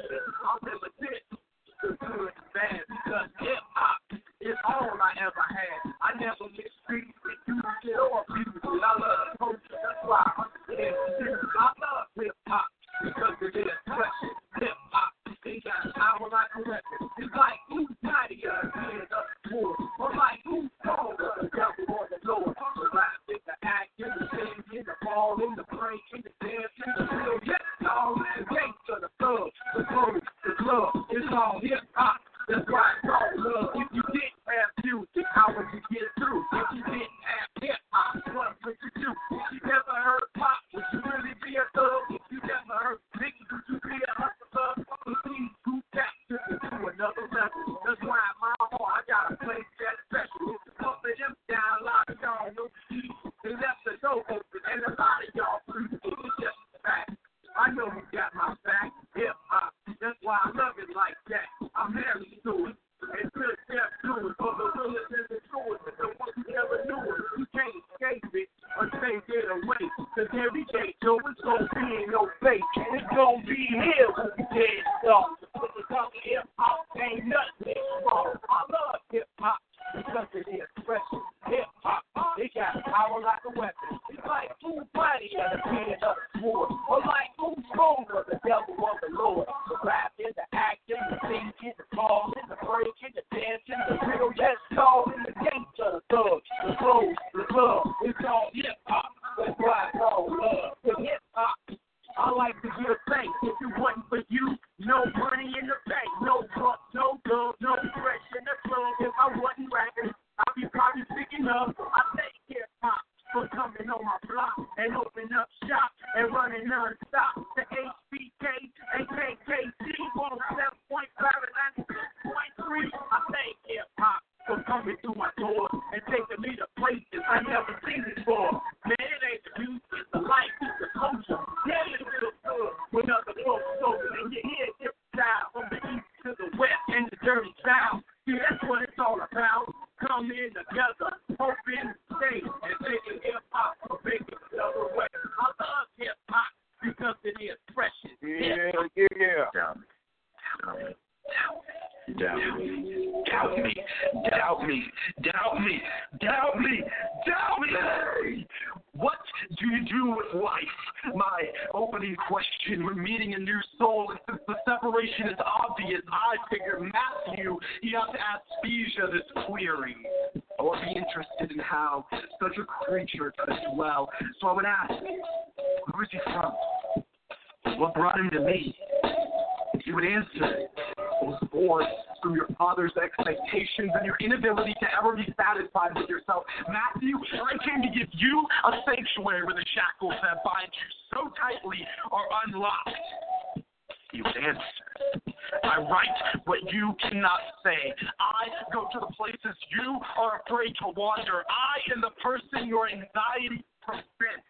you cannot say. I go to the places you are afraid to wander. I am the person your anxiety prevents.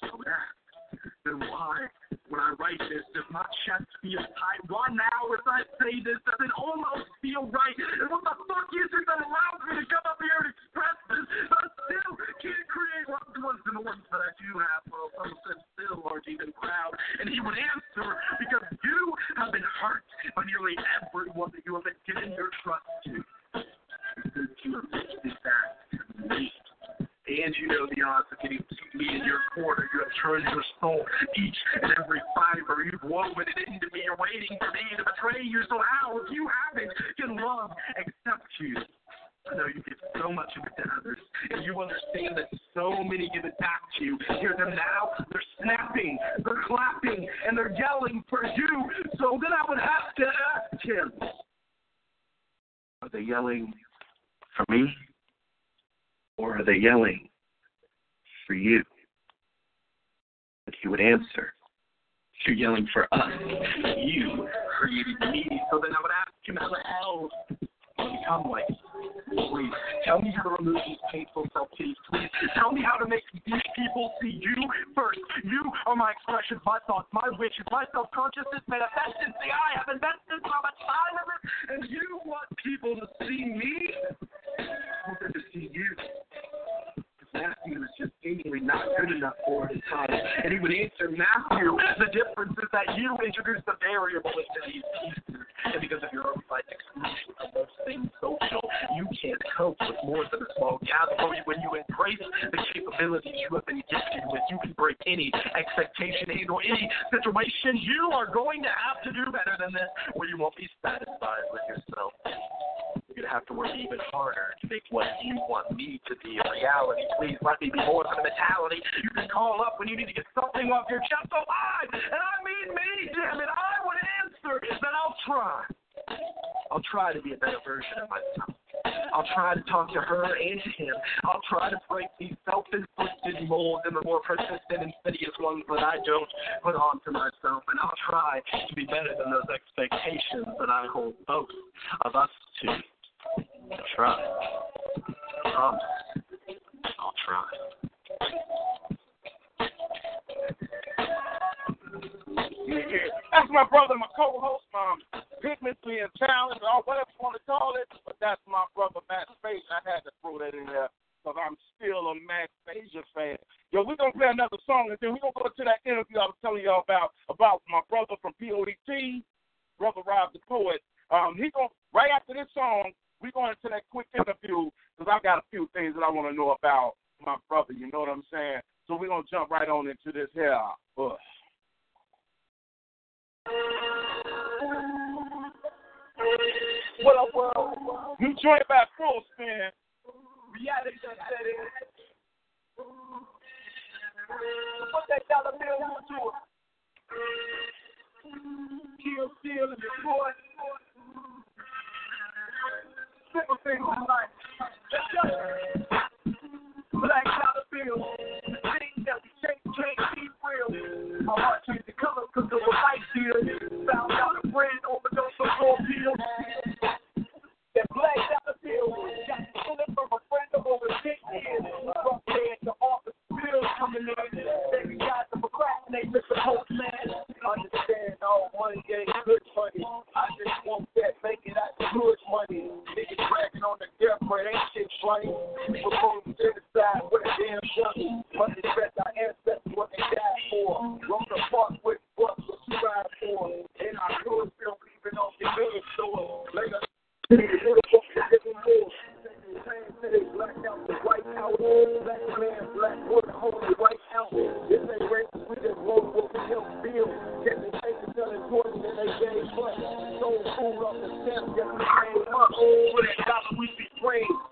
So then why, when I write this, does my chest feel tight? Why now, as I say this, does it almost feel right? And what the fuck is it that allows me to come up here and express this, I still can't create loved ones and the ones that I do have? Well, some of them still aren't even proud. And he would answer, because you have been hurt by nearly everyone that you have been giving your trust to. You have that to me and you know the odds of getting me in your corner. You have turned your soul, each and every fiber. You've woven it into me. You're waiting for me to betray you. So how, if you haven't, can love accept you? I know you give so much of it to others, and you understand that so many give it back to you. Hear them now? They're snapping, they're clapping, and they're yelling for you. So then I would have to ask him, are they yelling for me? Or are they yelling for you? But he would answer, You're yelling for us. You created me. So then I would ask him, How hell become like Please tell me how to remove these painful self pities. Please tell me how to make these people see you first. You are my expression, my thoughts, my wishes, my self consciousness manifested. See, I have invested so much time in it, and you want people to see me. I want them to see you. Matthew was just seemingly not good enough for his time. And he would answer Matthew, the difference is that you introduce the variable into these pieces. And because of your own life exclusion of those things social, you can't cope with more than a small gathering. When you embrace the capabilities you have been gifted with, you can break any expectation and or any situation. You are going to have to do better than this, or you won't be satisfied with yourself. You're have to work even harder to make what you want me to be a reality. Please let me be more than a mentality. You can call up when you need to get something off your chest. I, and I mean me, damn it, I would answer that I'll try. I'll try to be a better version of myself. I'll try to talk to her and to him. I'll try to break these self-inflicted molds and the more persistent, insidious ones that I don't put onto myself. And I'll try to be better than those expectations that I hold both of us to. I'll try. I promise. I'll try. That's my brother, my co-host, my pigmently and talented, or whatever you want to call it. But that's my brother, Matt Space. I had to throw that in there because I'm still a Matt Spazier fan. Yo, we're gonna play another song, and then we're gonna go to that interview I was telling y'all about about my brother from PODT, brother Rob the poet. Um, he going right after this song, we're going into that quick interview because I've got a few things that I want to know about my brother. You know what I'm saying? So we're gonna jump right on into this here. What up, world? New joint by Full Spin. Reality setting. Put that dollar bill into it. Kill, steal, and destroy. In life. Black dollar bill. The things that we can't be real. My heart changed the of a deal. Found out a pills. That black. Got the from a friend of over 10 years. From there to office bills coming in. The all money, gave good money. I just want that, make it good money. Niggas bragging on the death rate, ain't shit funny. People going genocide with a damn gun. Must respect our ancestors, what they died for. Rose apart with what we strive for. And our good still leaving off the middle store. Later, Black out the white house, black man, black woman, holding white house. Over that dollar we be.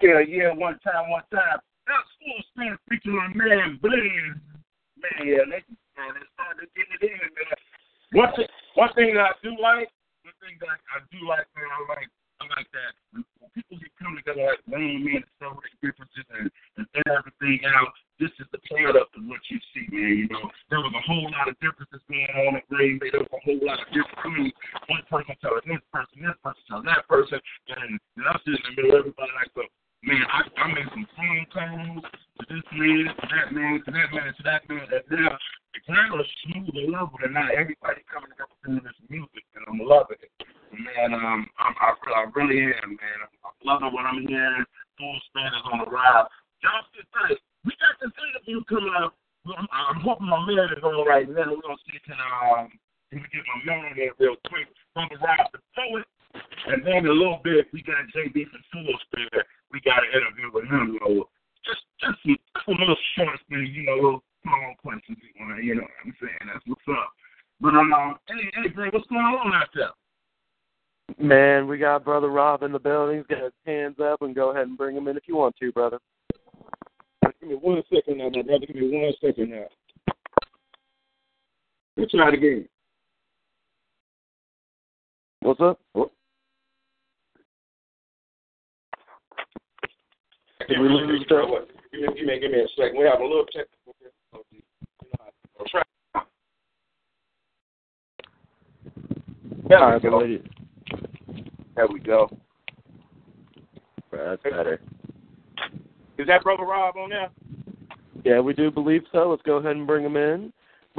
Yeah, yeah, one time, one time. That fool started preaching my man Blaze. Man, yeah, man, it's they to get it in, man. One, th- one thing I do like,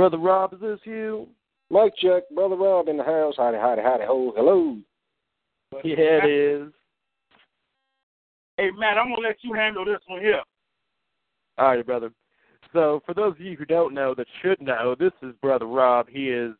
Brother Rob, is this you? Mike Chuck, Brother Rob in the house. Howdy, howdy, howdy, ho. Hello. Yeah, it is. Hey, Matt, I'm going to let you handle this one here. All right, brother. So, for those of you who don't know that should know, this is Brother Rob. He is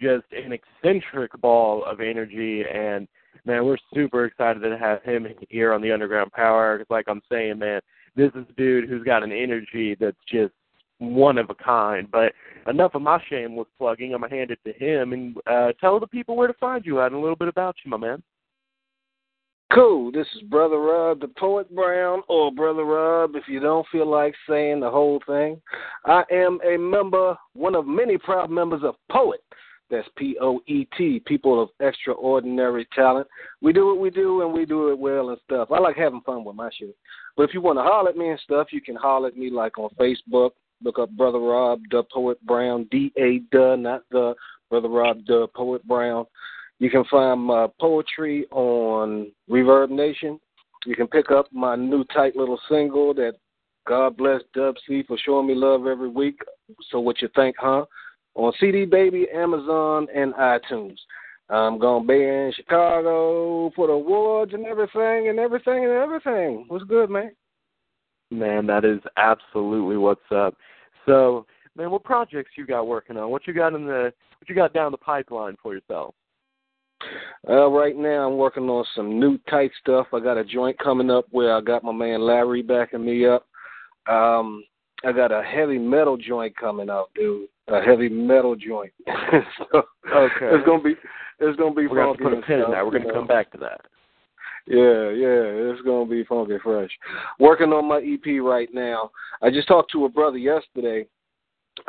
just an eccentric ball of energy, and man, we're super excited to have him here on the Underground Power. Like I'm saying, man, this is a dude who's got an energy that's just one of a kind. But enough of my shameless plugging. I'm going to hand it to him and uh, tell the people where to find you at and a little bit about you, my man. Cool. This is Brother Rob, the Poet Brown, or Brother Rob, if you don't feel like saying the whole thing. I am a member, one of many proud members of Poet. That's P O E T, people of extraordinary talent. We do what we do and we do it well and stuff. I like having fun with my shit. But if you want to holler at me and stuff, you can holler at me like on Facebook, Look up Brother Rob, the Poet Brown, D A the, not the Brother Rob, the Poet Brown. You can find my poetry on ReverbNation. You can pick up my new tight little single that God bless Dub C for showing me love every week. So what you think, huh? On CD Baby, Amazon, and iTunes. I'm gonna be in Chicago for the awards and everything and everything and everything. What's good, man? Man, that is absolutely what's up. So, man, what projects you got working on? What you got in the what you got down the pipeline for yourself? Uh, right now, I'm working on some new tight stuff. I got a joint coming up where I got my man Larry backing me up. Um, I got a heavy metal joint coming out, dude. A heavy metal joint. *laughs* so Okay. It's gonna be it's gonna be We're gonna have funky to put a pin in that. We're gonna come back to that. Yeah, yeah, it's gonna be funky fresh. Working on my EP right now. I just talked to a brother yesterday.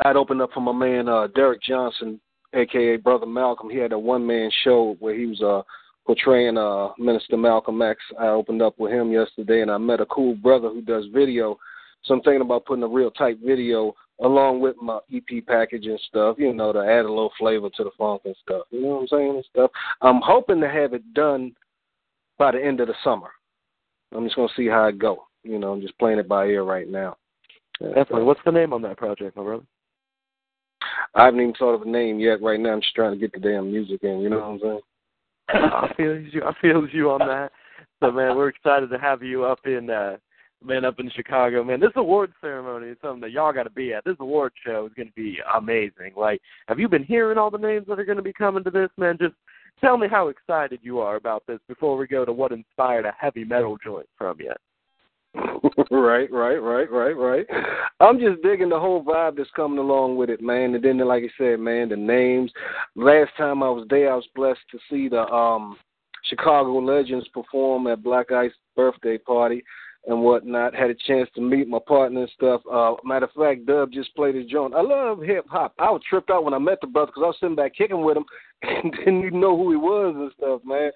I'd opened up for my man uh Derek Johnson, aka Brother Malcolm. He had a one man show where he was uh portraying uh Minister Malcolm X. I opened up with him yesterday and I met a cool brother who does video. So I'm thinking about putting a real tight video along with my EP package and stuff, you know, to add a little flavor to the funk and stuff. You know what I'm saying and stuff. I'm hoping to have it done by the end of the summer. I'm just gonna see how it go. You know, I'm just playing it by ear right now. Definitely. What's the name on that project, my brother? I haven't even thought of a name yet. Right now, I'm just trying to get the damn music in. You know what I'm saying? I feel you. I feel you on that. So man, we're excited to have you up in uh man up in Chicago. Man, this award ceremony is something that y'all got to be at. This award show is going to be amazing. Like, have you been hearing all the names that are going to be coming to this? Man, just tell me how excited you are about this before we go to what inspired a heavy metal joint from you. *laughs* right, right, right, right, right. I'm just digging the whole vibe that's coming along with it, man. And then, like I said, man, the names. Last time I was there, I was blessed to see the um Chicago Legends perform at Black Ice birthday party and whatnot. Had a chance to meet my partner and stuff. Uh, matter of fact, Dub just played his joint. I love hip hop. I was tripped out when I met the brother because I was sitting back kicking with him *laughs* and didn't even know who he was and stuff, man,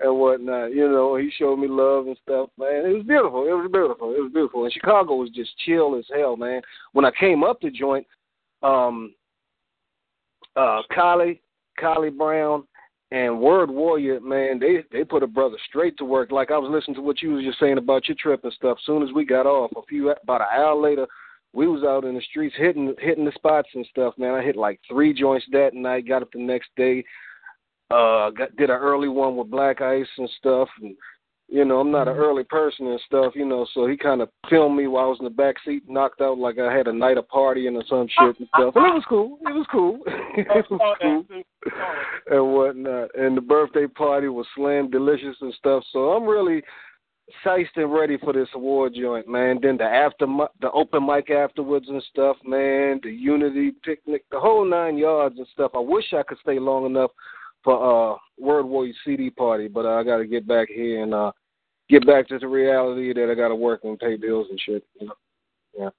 and whatnot. You know, he showed me love and stuff, man. It was beautiful. It was beautiful. It was beautiful. And Chicago was just chill as hell, man. When I came up the joint, um, uh, Kylie, Kylie Brown, and Word Warrior, man, they they put a brother straight to work. Like I was listening to what you was just saying about your trip and stuff. Soon as we got off, a few about an hour later, we was out in the streets hitting hitting the spots and stuff. Man, I hit like three joints that night. Got up the next day, uh, got did an early one with Black Ice and stuff. And you know, I'm not an mm-hmm. early person and stuff. You know, so he kind of filmed me while I was in the back seat, knocked out like I had a night of partying or some shit and stuff. And it was cool. It was cool. *laughs* Oh, it was oh, cool oh. and whatnot. And the birthday party was slam delicious and stuff. So I'm really psyched and ready for this award joint, man. Then the after the open mic afterwards and stuff, man. The unity picnic, the whole nine yards and stuff. I wish I could stay long enough for uh Word Warrior CD party, but uh, I got to get back here and uh get back to the reality that I got to work and pay bills and shit. You know? Yeah.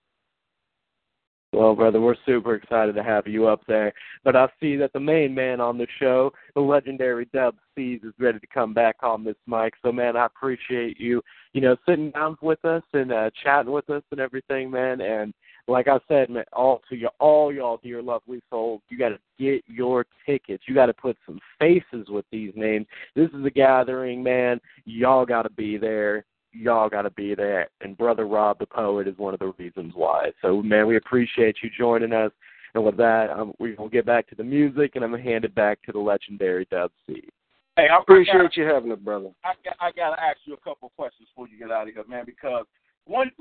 Well, brother, we're super excited to have you up there. But I see that the main man on the show, the legendary Dub C's, is ready to come back on this mic. So, man, I appreciate you, you know, sitting down with us and uh, chatting with us and everything, man. And like I said, man, all to you, all y'all dear lovely souls, you got to get your tickets. You got to put some faces with these names. This is a gathering, man. Y'all got to be there y'all got to be there. And Brother Rob the Poet is one of the reasons why. So, man, we appreciate you joining us. And with that, um, we're going to get back to the music, and I'm going to hand it back to the legendary Dub C. Hey, I Appreciate gotta- you having it, brother. I got I gotta ask you a couple of questions before you get out of here, man. Because one,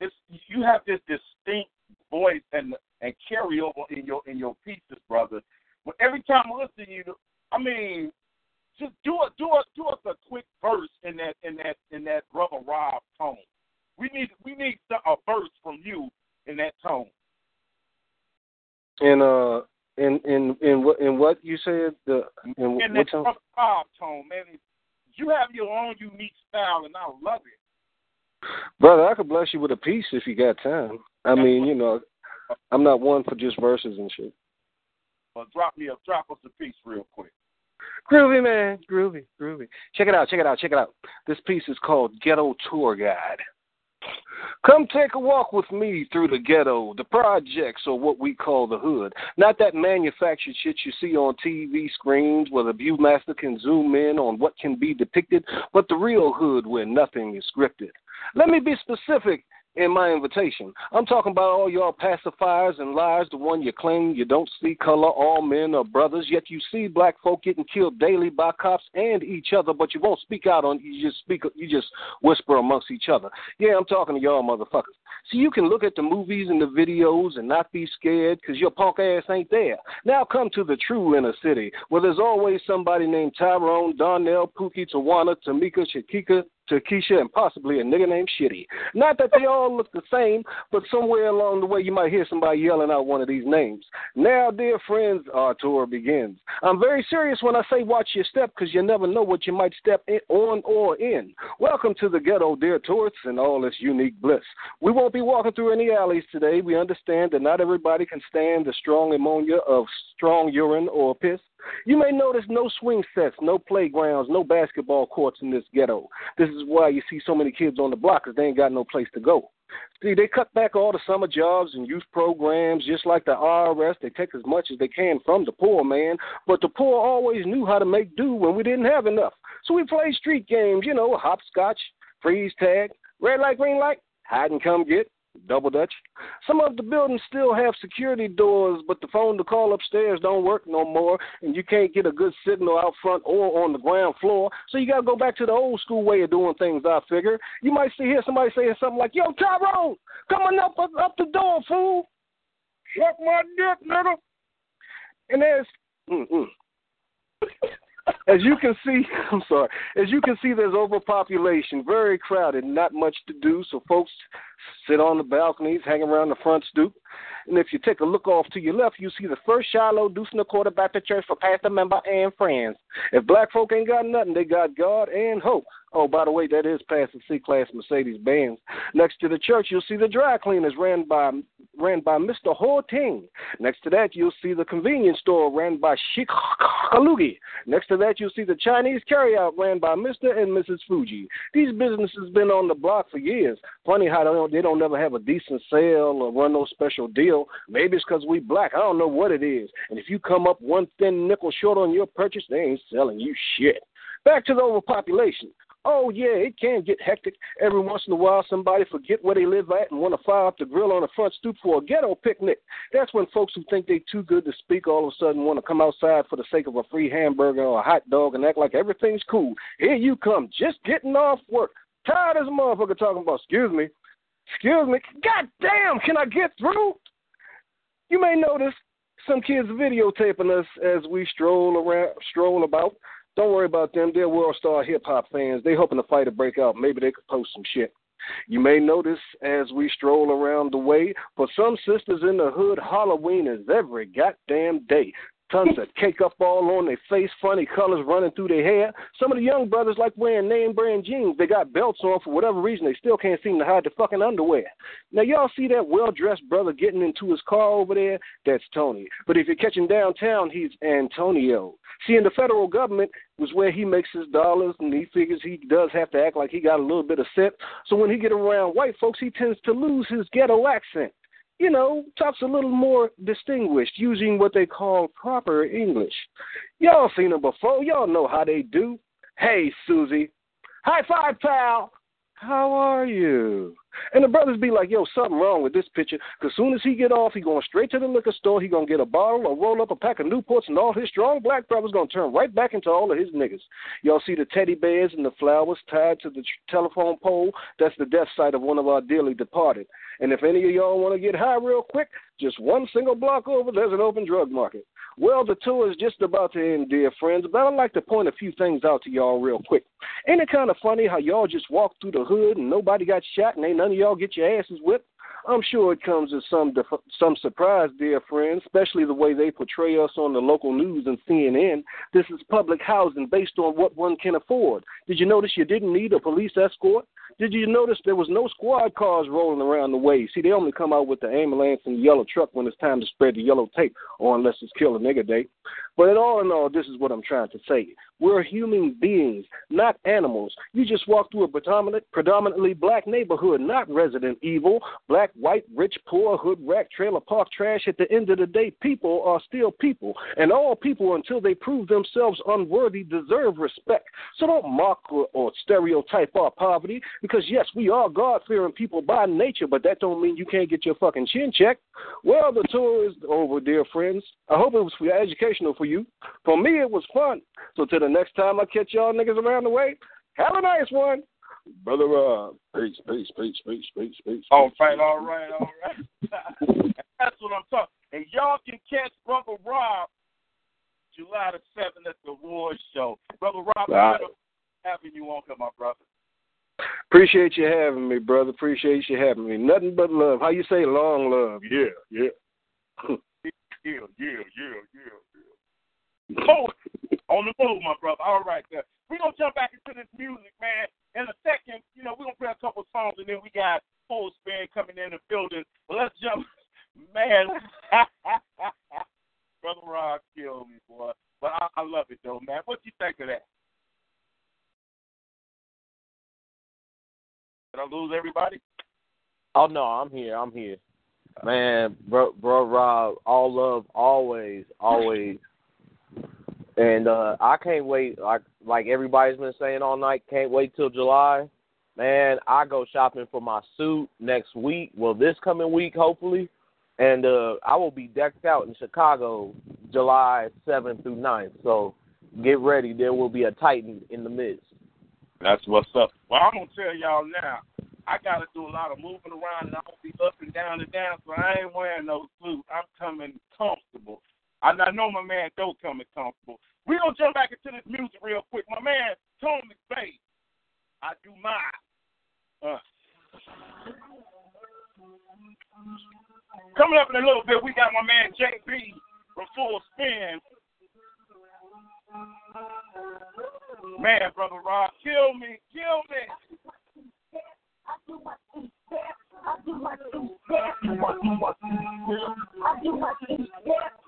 it's, you have this distinct voice and and carryover in your in your pieces, brother. But every time I listen to you, I mean, just do a do a do us a quick verse in that in that in that brother Rob tone. We need we need a verse from you in that tone. And uh, in in in what in what you said the in in what that tone? Rob tone, man. You have your own unique style, and I love it. Brother, I could bless you with a piece if you got time. I mean, you know, I'm not one for just verses and shit. Well, drop me a drop us a piece real quick. Groovy, man. Groovy, groovy. Check it out, check it out, check it out. This piece is called Ghetto Tour Guide. Come take a walk with me through the ghetto, the projects, or what we call the hood. Not that manufactured shit you see on TV screens where the Viewmaster can zoom in on what can be depicted, but the real hood where nothing is scripted. Let me be specific in my invitation. I'm talking about all y'all pacifiers and liars, the one you claim you don't see color, all men are brothers, yet you see black folk getting killed daily by cops and each other, but you won't speak out on you just speak you just whisper amongst each other. Yeah, I'm talking to y'all motherfuckers. So you can look at the movies and the videos and not be scared because your punk ass ain't there. Now come to the true inner city where there's always somebody named Tyrone, Darnell, Pookie, Tawana, Tamika, Shakika, to Keisha and possibly a nigga named Shitty. Not that they all look the same, but somewhere along the way you might hear somebody yelling out one of these names. Now, dear friends, our tour begins. I'm very serious when I say watch your step because you never know what you might step in, on or in. Welcome to the ghetto, dear tourists, and all its unique bliss. We won't be walking through any alleys today. We understand that not everybody can stand the strong ammonia of strong urine or piss. You may notice no swing sets, no playgrounds, no basketball courts in this ghetto. This is why you see so many kids on the block because they ain't got no place to go. See, they cut back all the summer jobs and youth programs, just like the IRS. They take as much as they can from the poor man, but the poor always knew how to make do when we didn't have enough. So we played street games, you know, hopscotch, freeze tag, red light, green light, hide and come get, double dutch. Some of the buildings still have security doors, but the phone to call upstairs don't work no more, and you can't get a good signal out front or on the ground floor. So you got to go back to the old school way of doing things. I figure you might see hear somebody saying something like, "Yo, Tyrone, coming up up, the door, fool." Shut my dick, nigga. And there's. Mm-mm. As you can see, *laughs* I'm sorry. As you can see, there's overpopulation, very crowded, not much to do. So folks sit on the balconies, hang around the front stoop. And if you take a look off to your left, you see the first Shiloh deucing the quarterback to church for pastor, member, and friends. If black folk ain't got nothing, they got God and hope. Oh, by the way, that is past the C-Class Mercedes Benz. Next to the church, you'll see the dry cleaners ran by ran by Mr. Horting. Next to that, you'll see the convenience store ran by Sheikh Kalugi. Next to that, you'll see the Chinese carryout ran by Mr. and Mrs. Fuji. These businesses been on the block for years. Funny how they don't, they don't never have a decent sale or run no special deal. Maybe it's because we black. I don't know what it is. And if you come up one thin nickel short on your purchase, they ain't selling you shit. Back to the overpopulation. Oh yeah, it can get hectic. Every once in a while, somebody forget where they live at and want to fire up the grill on the front stoop for a ghetto picnic. That's when folks who think they too good to speak all of a sudden want to come outside for the sake of a free hamburger or a hot dog and act like everything's cool. Here you come, just getting off work. Tired as a motherfucker talking about, excuse me, excuse me. God damn, can I get through? You may notice some kids videotaping us as we stroll around, stroll about. Don't worry about them. They're world star hip hop fans. They hoping the fight to break out. Maybe they could post some shit. You may notice as we stroll around the way, for some sisters in the hood, Halloween is every goddamn day. Tons of cake up all on their face, funny colors running through their hair. Some of the young brothers like wearing name brand jeans. They got belts on for whatever reason. They still can't seem to hide the fucking underwear. Now, y'all see that well dressed brother getting into his car over there? That's Tony. But if you catch him downtown, he's Antonio. See, in the federal government was where he makes his dollars, and he figures he does have to act like he got a little bit of sense. So when he get around white folks, he tends to lose his ghetto accent you know, talks a little more distinguished, using what they call proper English. Y'all seen them before. Y'all know how they do. Hey, Susie. High five, pal. How are you? And the brothers be like, yo, something wrong with this picture. Because soon as he get off, he going straight to the liquor store. He going to get a bottle or roll up a pack of Newports, and all his strong black brothers going to turn right back into all of his niggas. Y'all see the teddy bears and the flowers tied to the telephone pole? That's the death site of one of our dearly departed. And if any of y'all want to get high real quick, just one single block over, there's an open drug market. Well, the tour is just about to end, dear friends, but I'd like to point a few things out to y'all real quick. Ain't it kind of funny how y'all just walked through the hood and nobody got shot and ain't none of y'all get your asses whipped? I'm sure it comes as some def- some surprise, dear friends, especially the way they portray us on the local news and CNN. This is public housing based on what one can afford. Did you notice you didn't need a police escort? Did you notice there was no squad cars rolling around the way? See, they only come out with the ambulance and the yellow truck when it's time to spread the yellow tape, or unless it's kill a nigga day. But all in all, this is what I'm trying to say. We're human beings, not animals. You just walk through a predominant, predominantly black neighborhood, not Resident Evil. Black, white, rich, poor, hood, rack, trailer park trash. At the end of the day, people are still people. And all people, until they prove themselves unworthy, deserve respect. So don't mock or, or stereotype our poverty, because yes, we are God-fearing people by nature, but that don't mean you can't get your fucking chin checked. Well, the tour is over, dear friends. I hope it was educational for you. For me, it was fun. So till the next time I catch y'all niggas around the way, have a nice one. Brother Rob. Peace, peace, peace, peace, peace, peace. All right, all right, all right. *laughs* That's what I'm talking. And y'all can catch Brother Rob July the seventh at the award show. Brother Rob, Right. having you on here, my brother. Appreciate you having me, brother. Appreciate you having me. Nothing but love. How you say long love? Yeah, yeah. *laughs* Yeah, yeah, yeah, yeah, on the move, my brother. All right, there. We're going to jump back into this music, man. In a second, you know, we're going to play a couple songs, and then we got Full Spin coming in the building. But let's jump. *laughs* Man, *laughs* Brother Rob killed me, boy. But I, I love it, though, man. What you think of that? Did I lose everybody? Oh no, I'm here. I'm here. Man, bro, bro, Rob, all love, always, always. And uh I can't wait. Like like everybody's been saying all night. Can't wait till July. Man, I go shopping for my suit next week. Well, this coming week, hopefully. And uh I will be decked out in Chicago July 7th through 9th. So get ready. There will be a Titan in the midst. That's what's up. Well, I'm gonna tell y'all now. I gotta do a lot of moving around, and gonna be up and down and down. So I ain't wearing no suit. I'm coming comfortable. I, I know my man Doe coming comfortable. We gonna jump back into this music real quick. My man Tony McVeigh. I do mine. Uh. Coming up in a little bit, we got my man JB from Full Spin. Man, brother Rob, kill me, kill me.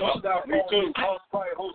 pink for that no doubt, me too. All fire hoes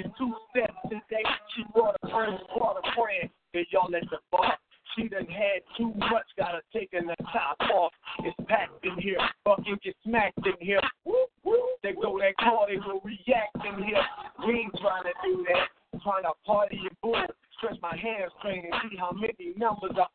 Taking two steps since they she brought a friend, brought a friend, and y'all at the bar. She done had too much, gotta taking the top off. It's packed in here, fucking get smacked in here. They go that call, they will react in here. We ain't trying to do that, trying to party and bull. Stretch my hands, hamstring and see how many numbers I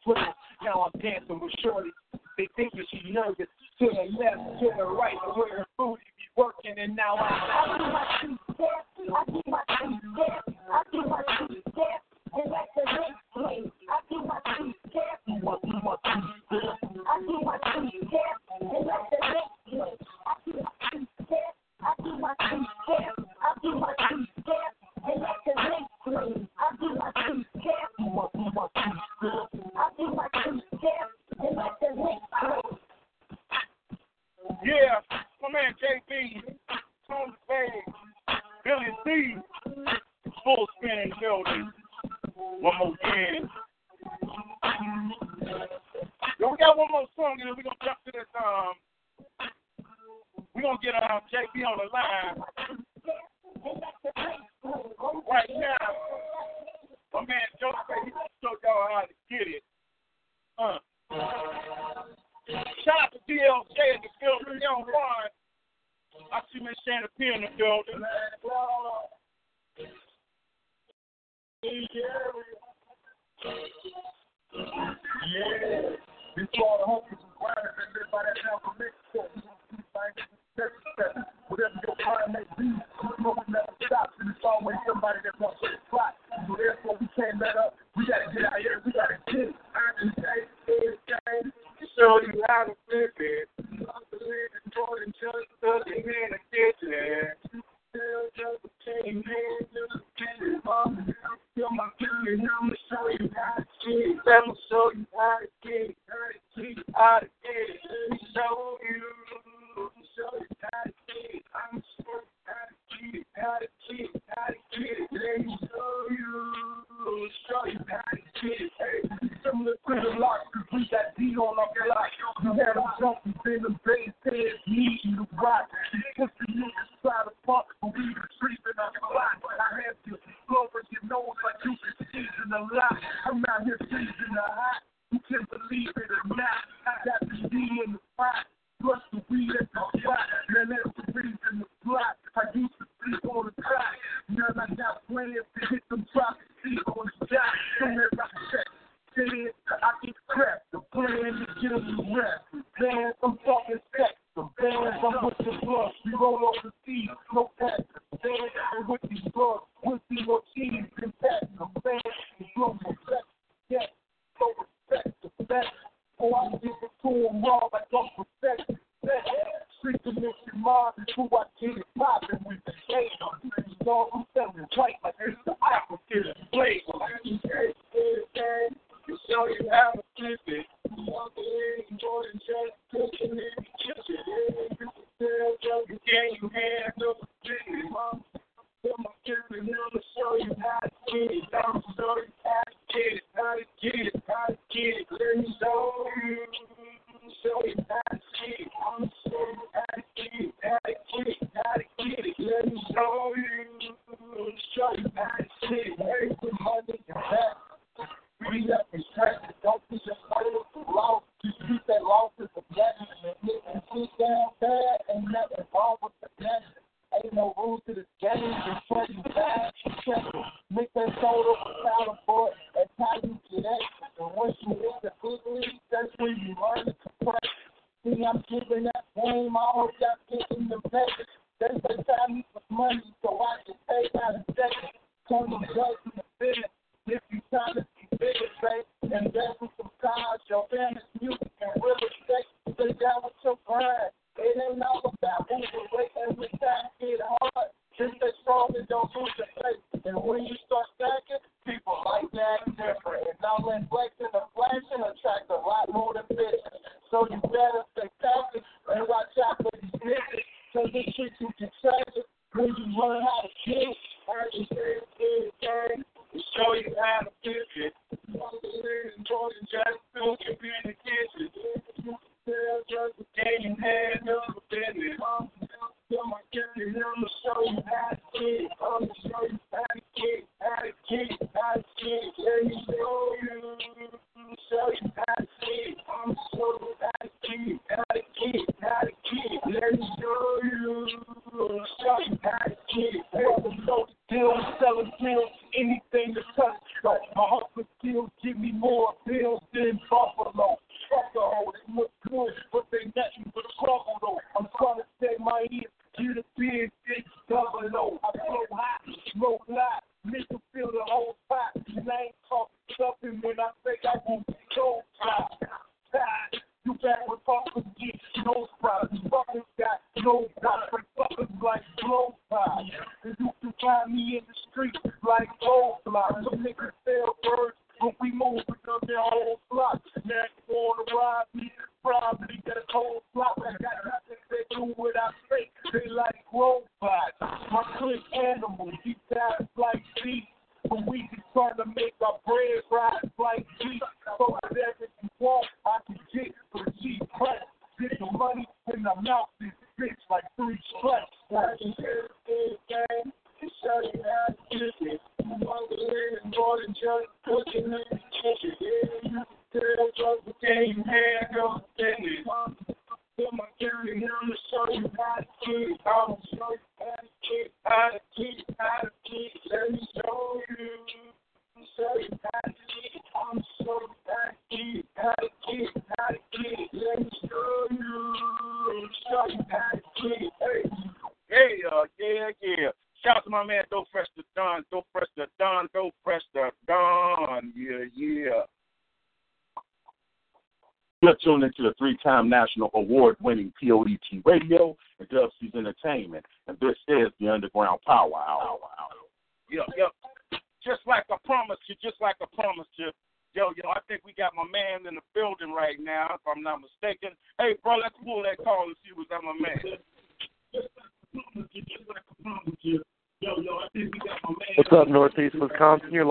I'm keeping that flame all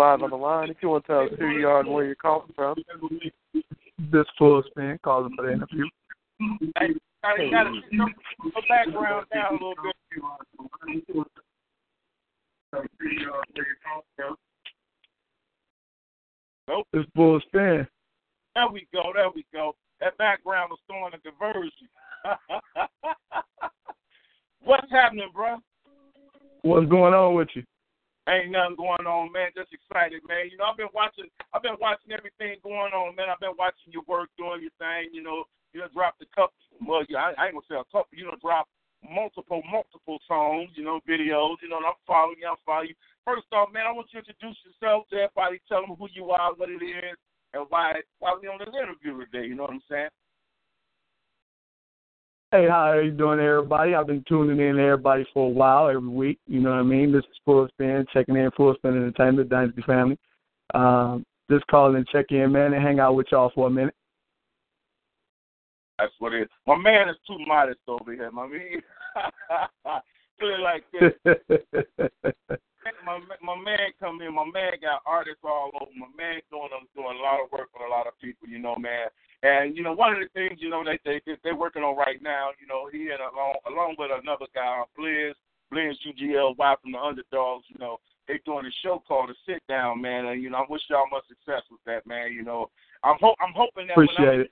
live on the line. If you want to tell us who you are and where you're calling from. This full spin calling for the interview. Hey, I got to the background down a little bit. Nope. It's full spin. There we go. There we go. That background was throwing a diversion. *laughs* What's happening, bro? What's going on with you? ain't nothing going on, man. Just excited, man. You know, I've been watching. I've been watching everything going on, man. I've been watching your work, doing your thing. You know, you know, drop the couple. Well, yeah, I, I ain't gonna say a couple. You know, drop multiple, multiple songs. You know, videos. You know, and I'm following you. I'm following you. First off, man, I want you to introduce yourself to everybody. Tell them who you are, what it is, and why why we on this interview today. You know what I'm saying? Hey, how are you doing, everybody? I've been tuning in to everybody for a while, every week. You know what I mean? This is Full Spin, checking in Full Spin Entertainment, Dynasty Family. Um, just calling, and check in, man, and hang out with y'all for a minute. That's what it is. My man is too modest over here, my man. *laughs* Clear like this. *laughs* my my man come in. My man got artists all over. My man doing them doing a lot of work with a lot of people. You know, man. And you know, one of the things you know that they they're working on right now. You know, he and along along with another guy, uh, Blizz Blizz UGLY from the Underdogs. You know, they doing a show called The Sit Down, man. And you know, I wish y'all much success with that, man. You know, I'm ho- I'm hoping that appreciate when I'm, it.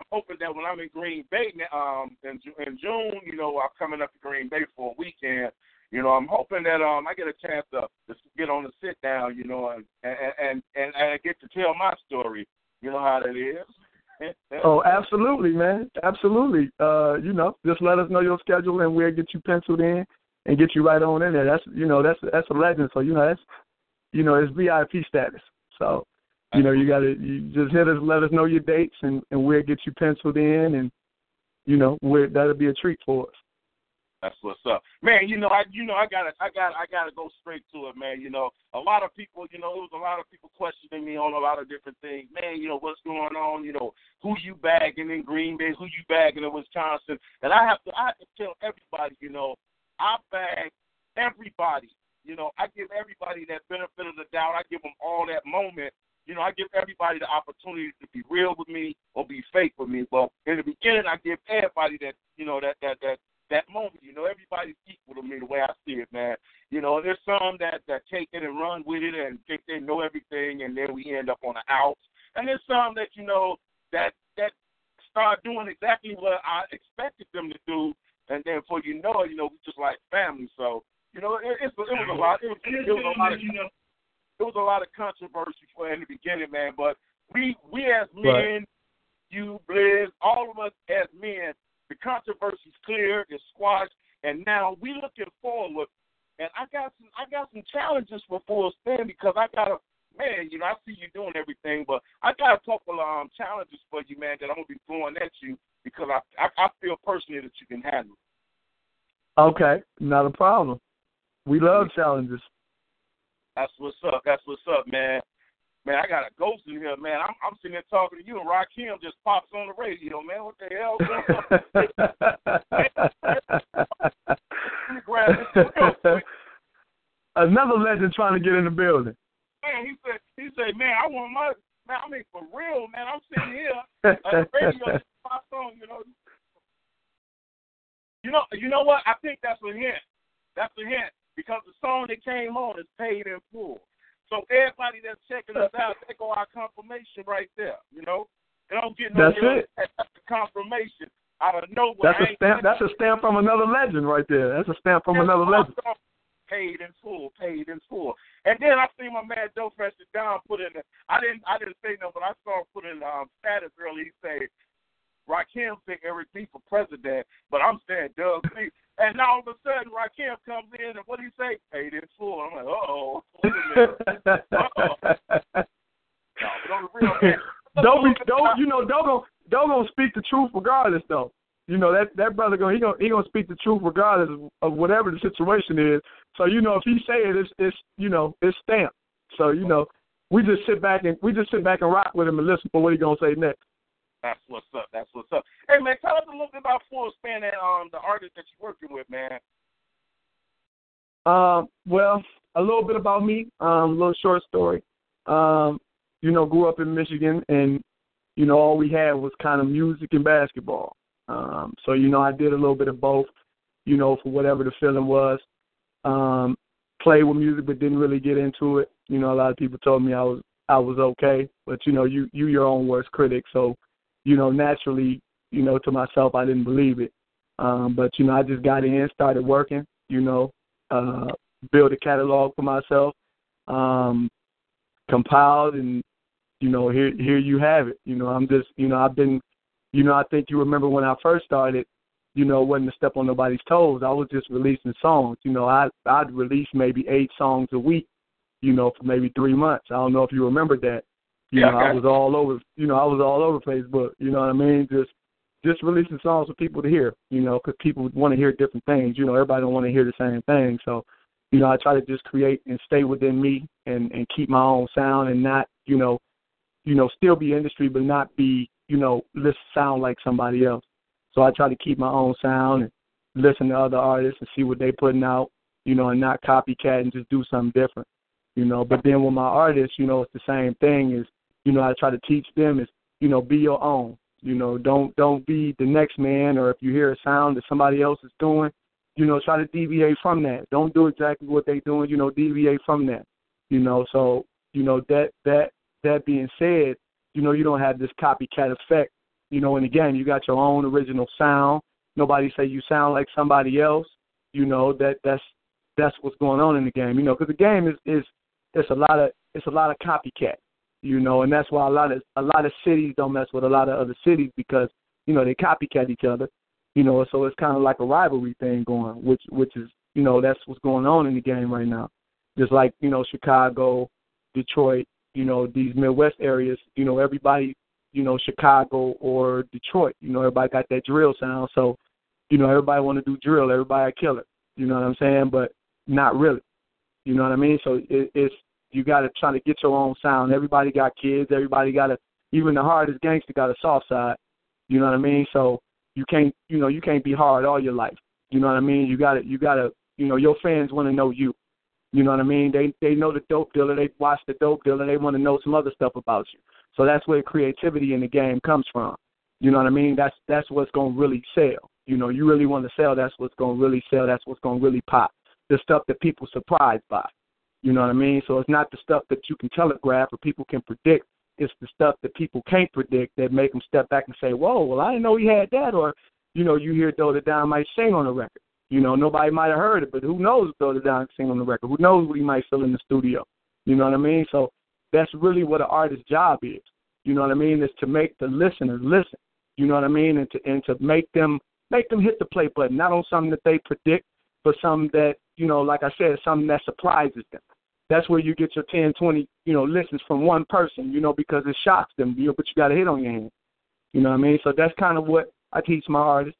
I'm hoping that when I'm in Green Bay um in, in June, you know, I'm coming up to Green Bay for a weekend. You know, I'm hoping that um I get a chance to, to get on the sit down, you know, and and and and, I get to tell my story. You know how that is. *laughs* Oh, absolutely, man. Absolutely. Uh, you know, just let us know your schedule and we'll get you penciled in and get you right on in there. That's you know, that's that's a legend. So, you know, that's you know, it's VIP status. So, you know, you gotta you just hit us let us know your dates and, and we'll get you penciled in and you know, we're that'll be a treat for us. That's what's up, man. You know, I you know I gotta I got I gotta go straight to it, man. You know, a lot of people, you know, there was a lot of people questioning me on a lot of different things, man. You know, what's going on? You know, who you bagging in Green Bay? Who you bagging in Wisconsin? And I have to I have to tell everybody, you know, I bag everybody. You know, I give everybody that benefit of the doubt. I give them all that moment. You know, I give everybody the opportunity to be real with me or be fake with me. But in the beginning, I give everybody that you know that that that that moment. You know, everybody's equal to me the way I see it, man. You know, there's some that that take it and run with it and think they know everything, and then we end up on the outs. And there's some that you know that that start doing exactly what I expected them to do, and then before you know it, you know, we just like family. So you know, it, it's, it was a lot. It was, it was a lot of you know, it was a lot of controversy for in the beginning, man. But we we as men, Right. you, Blizz, all of us as men, the controversy's clear, it's squashed, and now we looking forward. And I got some I got some challenges for Full Spin because I got a man, you know, I see you doing everything, but I got a couple um challenges for you, man, that I'm gonna be throwing at you because I I, I feel personally that you can handle. Okay, not a problem. We love challenges. That's what's up. That's what's up, man. Man, I got a ghost in here, man. I'm I'm sitting there talking to you, and Rock Rakim just pops on the radio, man. What the hell? Grab this real quick. Another legend trying to get in the building. Man, he said, he said, man, I want my man. I mean, for real, man. I'm sitting here, *laughs* the radio just pops on, you know. You know, you know what? I think that's a hint. That's a hint because the song that came on is paid in full. So everybody that's checking us out, they go our confirmation right there. You know, they don't get no That's it. Confirmation out of nowhere. That's I a stamp. That's a stamp from another legend right there. That's a stamp from another legend. Paid in full, paid in full. And then I seen my man Dope Fresh Don put in. The, I didn't, I didn't say no, but I saw him put in um, status early. He said, "Rakim pick Eric B for president," but I'm saying Dub C. And now all of a sudden, Rakim comes in, and what do he say? Paid in full. I'm like, uh oh. *laughs* No, but on the real, don't be, don't you know? Don't go, don't gonna speak the truth regardless, though. You know that that brother gonna he gonna he gonna speak the truth regardless of, of whatever the situation is. So you know if he say it, it's it's you know it's stamped. So you know we just sit back and we just sit back and rock with him and listen for what he gonna say next. That's what's up. That's what's up. Hey man, tell us a little bit about Full Spin and um the artist that you're working with, man. Um, well, a little bit about me, um, a little short story. Um, you know, grew up in Michigan and, you know, all we had was kind of music and basketball. Um, so, you know, I did a little bit of both, you know, for whatever the feeling was. Um, played with music but didn't really get into it. You know, a lot of people told me I was I was okay. But, you know, you you your own worst critic. So, you know, naturally, you know, to myself I didn't believe it. Um, but, you know, I just got in, started working, you know, uh, build a catalog for myself, um, compiled, and you know, here here you have it. You know, I'm just, you know, I've been, you know, I think you remember when I first started, you know, wasn't to step on nobody's toes. I was just releasing songs. You know, I I'd release maybe eight songs a week, you know, for maybe three months. I don't know if you remember that. You Yeah, know, I was all over. You know, I was all over Facebook. You know what I mean? Just just releasing songs for people to hear, you know, because people want to hear different things. You know, everybody don't want to hear the same thing. So, you know, I try to just create and stay within me and and keep my own sound and not, you know, you know, still be industry but not be, you know, let's sound like somebody else. So I try to keep my own sound and listen to other artists and see what they putting out, you know, and not copycat and just do something different. You know, but then with my artists, you know, it's the same thing is, you know, I try to teach them is, you know, be your own. You know, don't don't be the next man or if you hear a sound that somebody else is doing, You know, try to deviate from that. Don't do exactly what they're doing. You know, deviate from that. You know, so you know that that that being said, you know, you don't have this copycat effect. You know, and again, you got your own original sound. Nobody say you sound like somebody else. You know that that's that's what's going on in the game. You know, because the game is is it's a lot of it's a lot of copycat. You know, and that's why a lot of a lot of cities don't mess with a lot of other cities because you know they copycat each other. You know, so it's kind of like a rivalry thing going, which which is you know that's what's going on in the game right now. Just like you know Chicago, Detroit, you know these Midwest areas. You know everybody, you know Chicago or Detroit. You know everybody got that drill sound, so you know everybody want to do drill. Everybody a killer. You know what I'm saying? But not really. You know what I mean? So it, it's you got to try to get your own sound. Everybody got kids. Everybody got a even the hardest gangster got a soft side. You know what I mean? So you can't you know you can't be hard all your life. You know what I mean? You got to you got to you know your fans want to know you. You know what I mean? They they know the dope dealer. They watch the dope dealer. They want to know some other stuff about you. So that's where creativity in the game comes from. You know what I mean? That's that's what's gonna really sell. You know, you really want to sell. That's what's gonna really sell. That's what's gonna really pop. The stuff that people surprised by. You know what I mean? So it's not the stuff that you can telegraph or people can predict. It's the stuff that people can't predict that make them step back and say, "Whoa, well, I didn't know he had that." Or, you know, you hear It Down might sing on the record. You know, nobody might have heard it, but who knows Throw It Down sing on the record? Who knows what he might feel in the studio? You know what I mean? So that's really what an artist's job is. You know what I mean? Is to make the listener listen. You know what I mean? And to and to make them make them hit the play button, not on something that they predict, but something that you know, like I said, something that surprises them. That's where you get your 10, 20, you know, listens from one person, you know, because it shocks them, you know, but you got a hit on your hand. You know what I mean? So that's kind of what I teach my artists.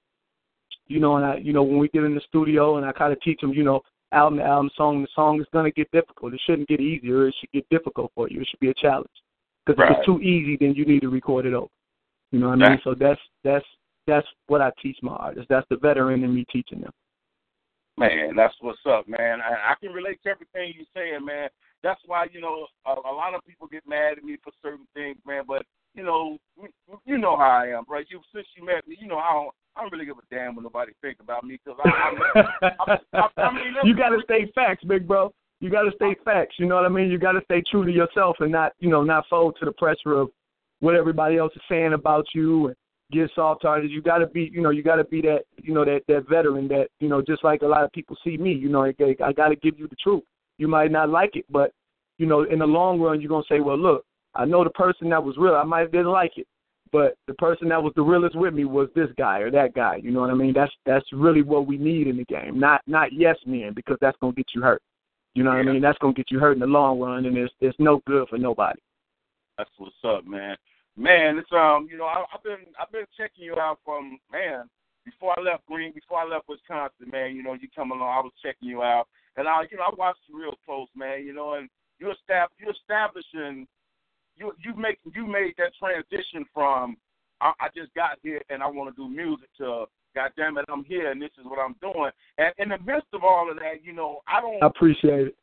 You know, and I, you know, when we get in the studio and I kind of teach them, you know, album to album, song to song, it's gonna get difficult. It shouldn't get easier. It should get difficult for you. It should be a challenge. Because Right. if it's too easy, then you need to record it over. You know what I mean? Right. So that's that's that's what I teach my artists. That's the veteran in me teaching them. Man, that's what's up, man. I, I can relate to everything you're saying, man. That's why you know a, a lot of people get mad at me for certain things, man. But you know, you know how I am, right? You since you met me, you know I don't. I don't really give a damn what nobody think about me because I, I, *laughs* I, I, I mean, you got to stay facts, big bro. You got to stay facts. You know what I mean? You got to stay true to yourself and not, you know, not fold to the pressure of what everybody else is saying about you and get soft hearted. You got to be, you know, you got to be that, you know, that that veteran that, you know, just like a lot of people see me. You know, I, I got to give you the truth. You might not like it, but you know, in the long run, you're gonna say, well, look, I know the person that was real. I might have didn't like it, but the person that was the realest with me was this guy or that guy. You know what I mean? That's that's really what we need in the game. Not not yes men because that's gonna get you hurt. You know what I mean? That's gonna get you hurt in the long run, and it's it's no good for nobody. That's what's up, man. Man, it's um, you know, I, I've been I've been checking you out from man before I left Green, before I left Wisconsin, man. You know, you come along, I was checking you out, and I, you know, I watched you real close, man. You know, and you estab you're establishing you you make you made that transition from I, I just got here and I want to do music to God damn it, I'm here and this is what I'm doing. And in the midst of all of that, you know, I don't I appreciate it.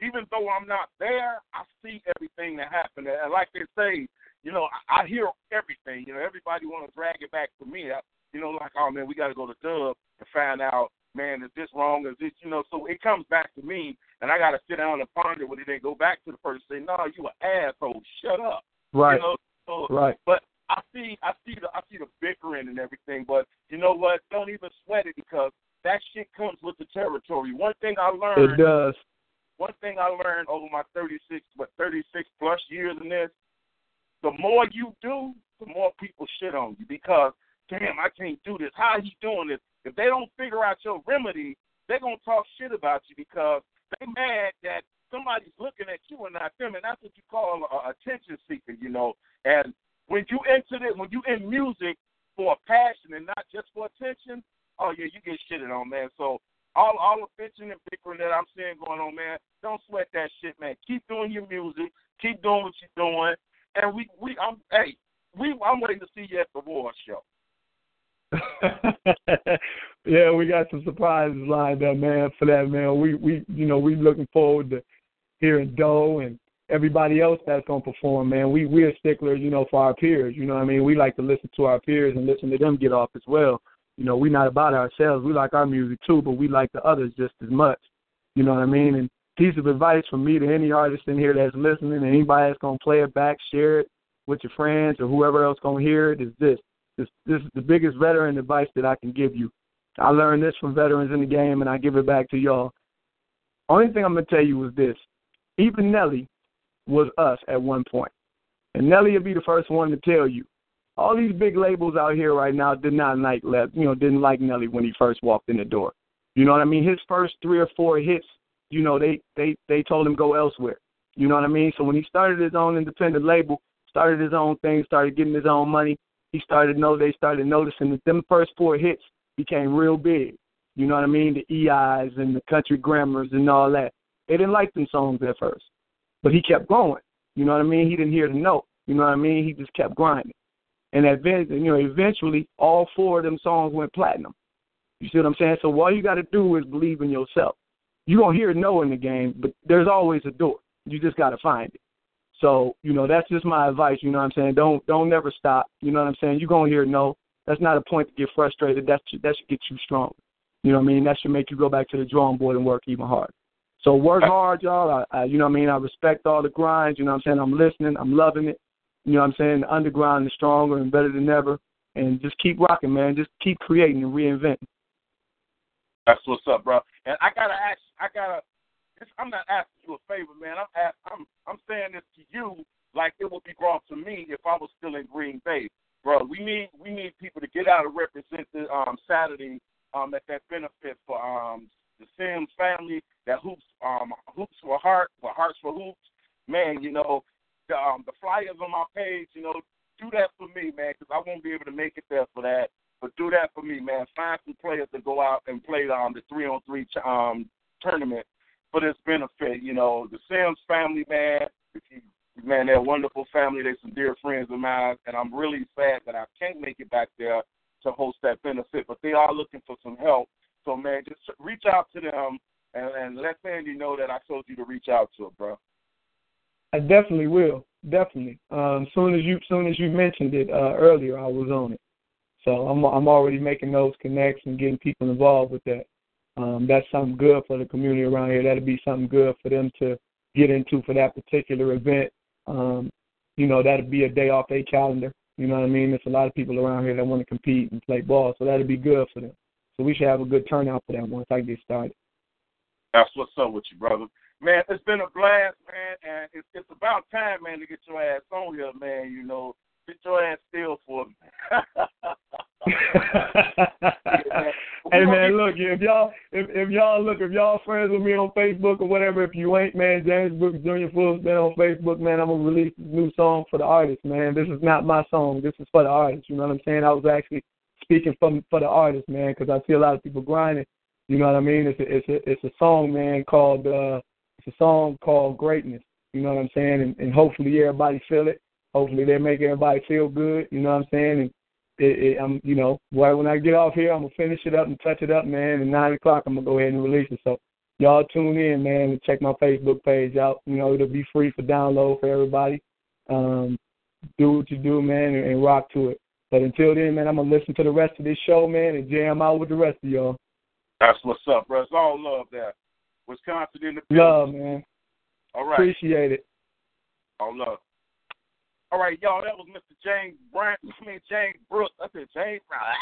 even though I'm not there, I see everything that happened. And like they say, you know, I, I hear everything. You know, everybody want to drag it back to me. I, you know, like, oh man, we got to go to Dub and find out, man, is this wrong? Is this, you know? So it comes back to me, and I got to sit down and ponder with it. Then go back to the person and say, no, you an asshole. Shut up. Right. You know, so, Right. But I see, I see the, I see the bickering and everything. But you know what? Don't even sweat it because that shit comes with the territory. One thing I learned. It does. One thing I learned over my 36, what 36 plus years in this, the more you do, the more people shit on you because damn, I can't do this. How he doing this? If they don't figure out your remedy, they're gonna talk shit about you because they mad that somebody's looking at you and not them, and that's what you call a, attention seeker, you know. And when you into it, when you in music for passion and not just for attention, oh yeah, you get shitted on, man. So all all the bitching and bickering that I'm seeing going on, man, don't sweat that shit, man. Keep doing your music, keep doing what you're doing, and we we I'm hey we I'm waiting to see you at the war show. *laughs* yeah, we got some surprises lined up, man. For that, man, we we you know we looking forward to hearing Doe and everybody else that's gonna perform, man. We we're sticklers, you know, for our peers. You know what I mean? We like to listen to our peers and listen to them get off as well. You know, we're not about ourselves. We like our music too, but we like the others just as much. You know what I mean? And piece of advice from me to any artist in here that's listening, and anybody that's gonna play it back, share it with your friends or whoever else gonna hear it, is this. This this is the biggest veteran advice that I can give you. I learned this from veterans in the game, and I give it back to y'all. Only thing I'm gonna tell you is this: even Nelly was us at one point, and Nelly will be the first one to tell you. All these big labels out here right now did not like, you know, didn't like Nelly when he first walked in the door. You know what I mean? His first three or four hits, you know, they they they told him go elsewhere. You know what I mean? So when he started his own independent label, started his own thing, started getting his own money, he started know they started noticing that them first four hits became real big. You know what I mean? The EIs and the country grammars and all that. They didn't like them songs at first. But he kept going. You know what I mean? He didn't hear the note. You know what I mean? He just kept grinding. And eventually, you know, eventually all four of them songs went platinum. You see what I'm saying? So all you got to do is believe in yourself. You're going to hear no in the game, but there's always a door. You just got to find it. So, you know, that's just my advice, you know what I'm saying? Don't don't never stop. You know what I'm saying? You're going to hear no. That's not a point to get frustrated. That should, that should get you strong. You know what I mean? That should make you go back to the drawing board and work even harder. So work hard, y'all. I, I, you know what I mean? I respect all the grinds. You know what I'm saying? I'm listening. I'm loving it. You know what I'm saying? The underground is stronger and better than ever. And just keep rocking, man. Just keep creating and reinventing. That's what's up, bro. And I gotta ask. I gotta. I'm not asking you a favor, man. I'm ask, I'm I'm saying this to you like it would be brought to me if I was still in Green Bay, bro. We need we need people to get out and represent the um Saturday um at that benefit for um the Sims family that hoops um hoops for heart for hearts for hoops. Man, you know the um the flyers on my page, you know, do that for me, man, because I won't be able to make it there for that. Do that for me, man. Find some players to go out and play um the three on three um tournament for this benefit. You know, the Sims family, man. Man, they're a wonderful family. They're some dear friends of mine, and I'm really sad that I can't make it back there to host that benefit. But they are looking for some help. So, man, just reach out to them and, and let Sandy know that I told you to reach out to her, bro. I definitely will. Definitely. Um, soon as you soon as you mentioned it uh, earlier, I was on it. So I'm I'm already making those connects and getting people involved with that. Um, that's something good for the community around here. That'll be something good for them to get into for that particular event. Um, you know, that'll be a day off their calendar. You know what I mean? There's a lot of people around here that want to compete and play ball, so that'll be good for them. So we should have a good turnout for that once I get started. That's what's up with you, brother. Man, it's been a blast, man, and it's, it's about time, man, to get your ass on here, man. You know, get your ass still for me. *laughs* hey man, look if y'all if if y'all look if y'all friends with me on Facebook or whatever, if you ain't man, James Brooks Jr. Full Spin on Facebook, man, I'm gonna release a new song for the artist, man. This is not my song. This is for the artist. You know what I'm saying? I was actually speaking for for the artist, man, because I see a lot of people grinding. You know what I mean? It's a it's a it's a song, man, called uh it's a song called Greatness. You know what I'm saying? And, and hopefully everybody feel it. Hopefully they make everybody feel good. You know what I'm saying? And it, it, I'm, you know, right when I get off here, I'm gonna finish it up and touch it up, man. And nine o'clock, I'm gonna go ahead and release it. So y'all tune in, man, and check my Facebook page out. You know, it'll be free for download for everybody. Um, do what you do, man, and, and rock to it. But until then, man, I'm gonna listen to the rest of this show, man, and jam out with the rest of y'all. That's what's up, bro. It's all love there. Wisconsin in the building. Love, man. All right. Appreciate it. All love. All right, y'all. That was Mr. James Bryant. *laughs* I mean James Brooks. I said James Bryant.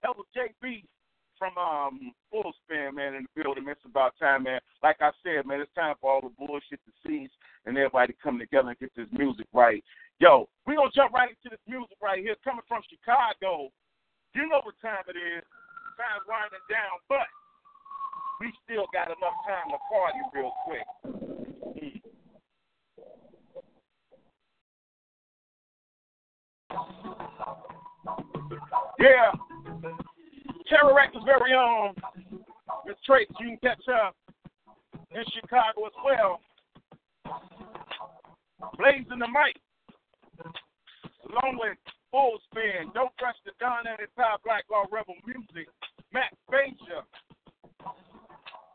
That was JB from um Full Spin, man, in the building. It's about time, man. Like I said, man, it's time for all the bullshit to cease and everybody to come together and get this music right. Yo, we gonna jump right into this music right here, coming from Chicago. You know what time it is. Time's winding down, but we still got enough time to party real quick. Yeah. Terror Rector's very own. Miss Trace, you can catch up in Chicago as well. Blazing the mic. Along with Full Spin, Don't Rush the Don and Top Black Law Rebel Music, Matt Frazier.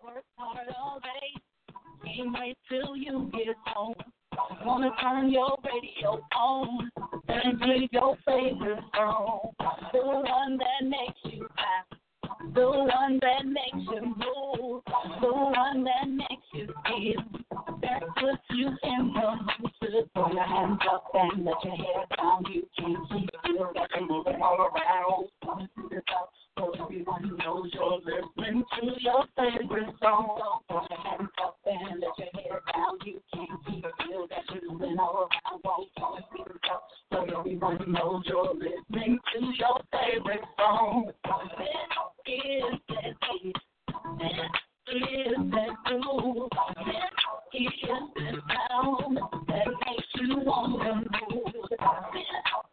Work hard all day. Can't wait till you get home. Wanna turn your radio on and play your favorite song. The one that makes you happy. The one that makes you move, the one that makes you feel, that puts you in the mood. Put your hands up and let your hair down. You can't keep still, got you moving all around. Cause we want to know listening to your favorite song. Put your hands up and let your. You can't keep feel that you're moving all around. So we want you're listening to your favorite song. Is that you? Is that you? Is that sound that makes you want to move?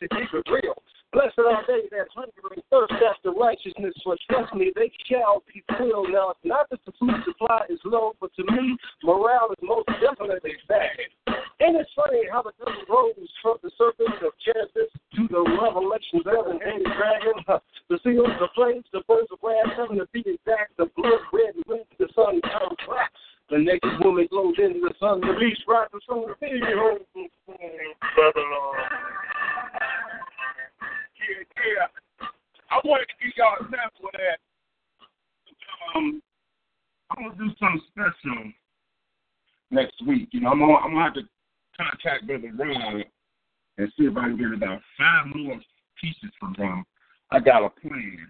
to keep it real. Blessed are they that hunger and thirst after righteousness, for trust me, they shall be filled. Now, it's not that the food supply is low, but to me, morale is most definitely bad. And it's funny how the devil rose from the surface of Genesis to the revelation of an angry dragon, the seals, the flames, the birds of wrath, heaven to be exact, the blood red, red, the sun comes black. The next woman glows into the sun, the beast rises from the sea. Babylon. Yeah, yeah. I wanted to give y'all a sample of that. Um, I'm gonna do something special next week. You know, I'm gonna, I'm gonna have to contact Brother Ron and see if I can get about five more pieces from him. I got a plan.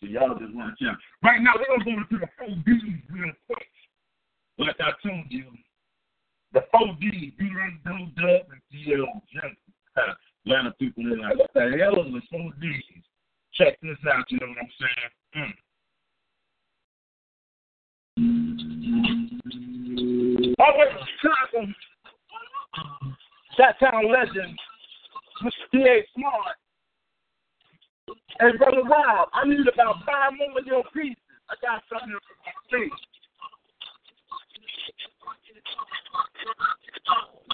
So y'all just watch out. Right now, we're gonna go into the four D's real quick. Like I told you, the four D's, D Dub Dub A of people are like, what the hell is the four D's? Check this out, you know what I'm saying? Mm. Always Chicago. That town legend, Mr. D.A. Smart. Hey, Brother Rob, I need about five more of your pieces. I got something to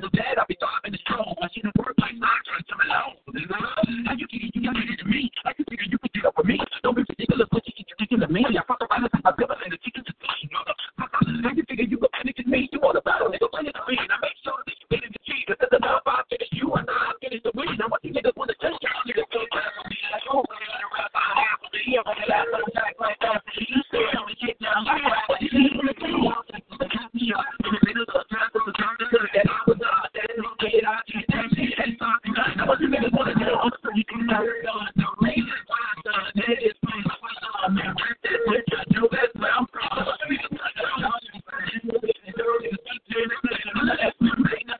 as a dad, I'll be driving the strong. I see the work like not trying to alone. How you it? You got it to me. I can figure you up with me. Don't be ridiculous, but you get ridiculous, man. I fuck around and I never let the chicken to me. How you figure you panic at me? You want to battle, nigga, panic at me. And I make sure that you get in the cheat. Top five finish you and I finish the win. Now what you niggas want to touch back on me. Like, oh, man, I rap I to on the last little track like that. You say I'm now. You rap like you need to be. In the middle of the traffic, the turn to that I was out there. Okay, I can't take it. And something. Niggas want to do? You go. The reason I'm done it is my man. I know that's where I'm from. I'm home of the Democrat. I'm and I'm under the bush. I'm bitch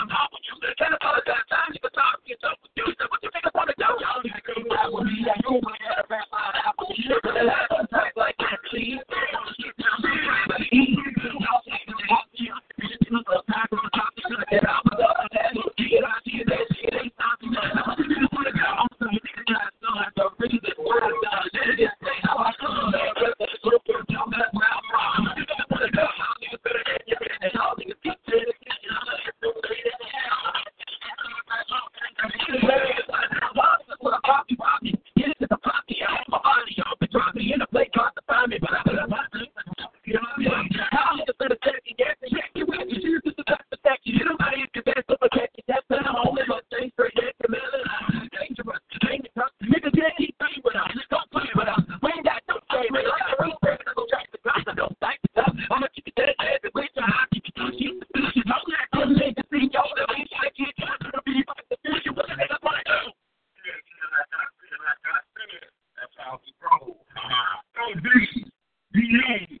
*laughs* like that, please. That's how we roll. D,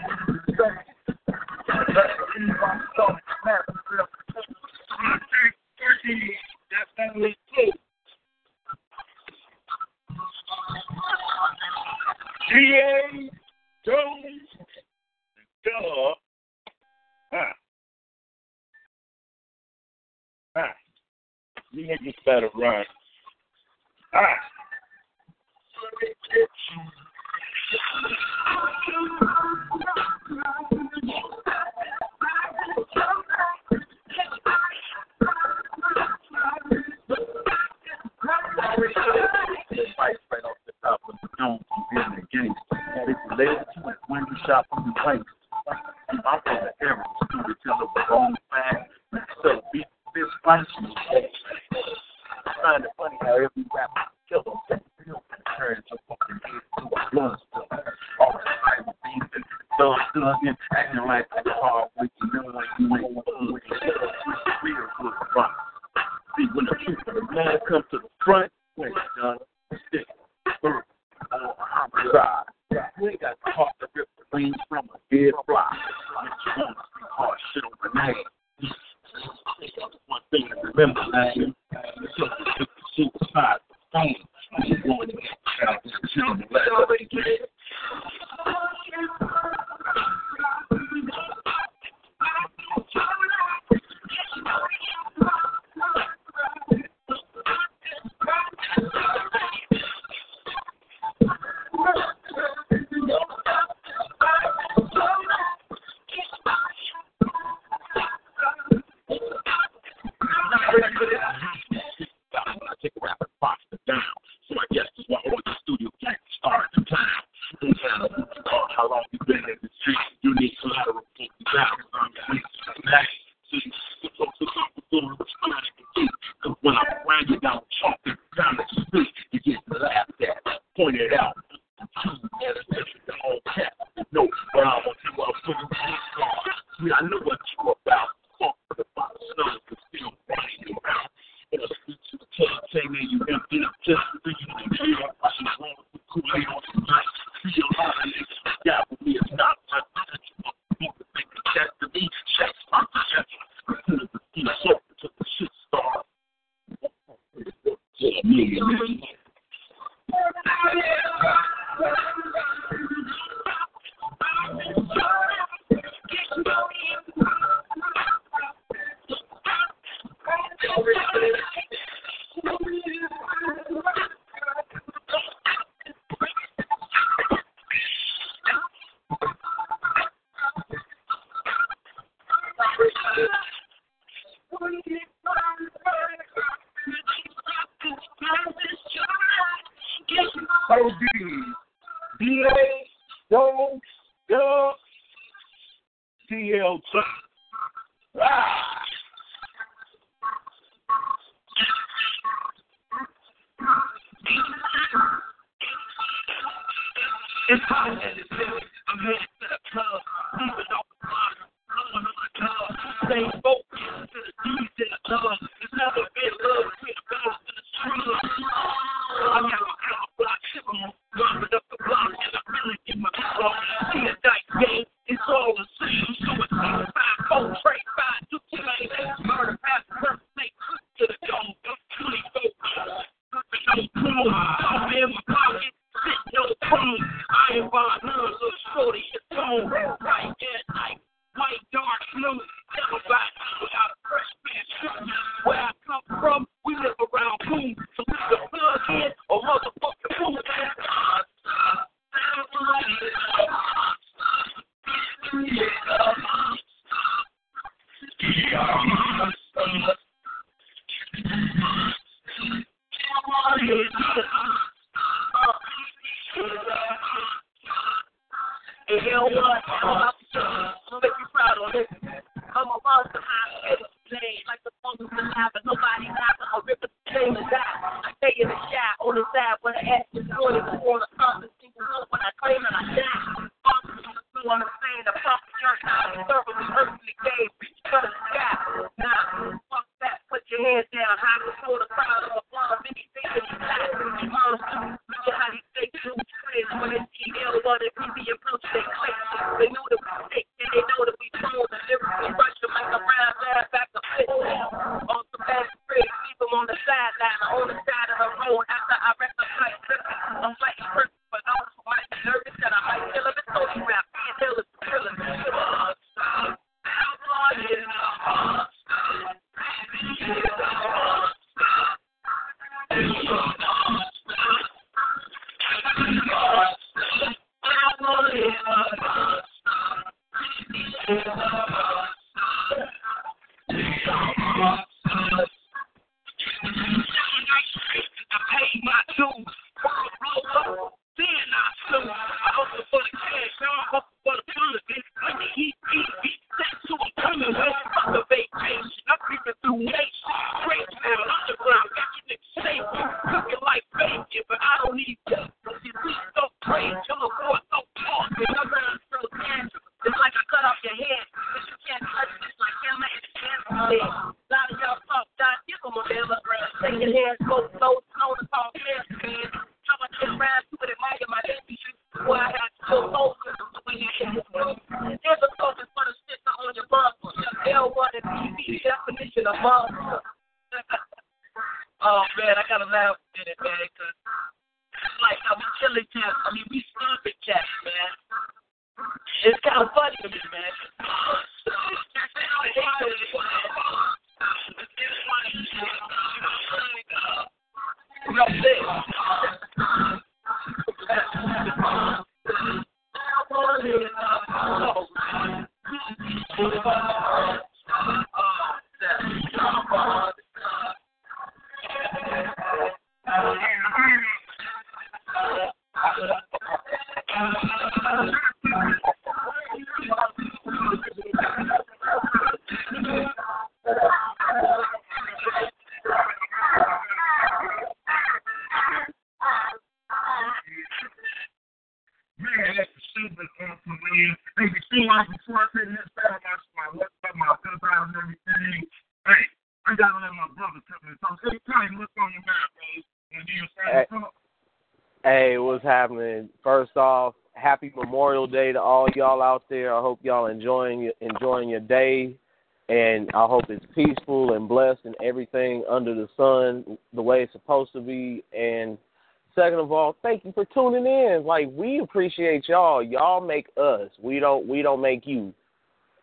appreciate y'all. Y'all make us. We don't we don't make you.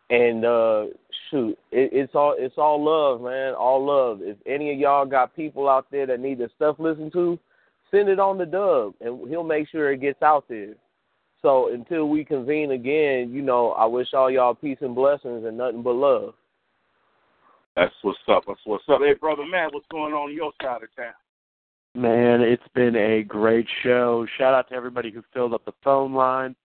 And uh shoot, it, it's all it's all love, man. All love. If any of y'all got people out there that need this stuff listened to, send it on the dub and he'll make sure it gets out there. So until we convene again, you know, I wish all y'all peace and blessings and nothing but love. That's what's up. That's what's up. Hey brother Matt, what's going on, on your side of town? Man, it's been a great show. Shout out to everybody who filled up the phone line.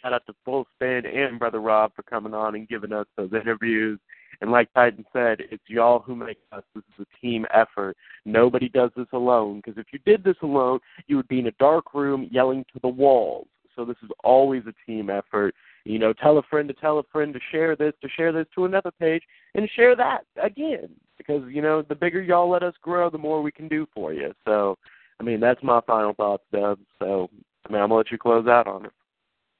Shout out to Full Spin and Brother Rob for coming on and giving us those interviews. And like Titan said, it's y'all who make us. This is a team effort. Nobody does this alone because if you did this alone, you would be in a dark room yelling to the walls. So this is always a team effort. You know, tell a friend to tell a friend to share this, to share this to another page, and share that again. Because, you know, the bigger y'all let us grow, the more we can do for you. So, I mean, that's my final thoughts, Dub. So, I mean, I'm to let you close out on it.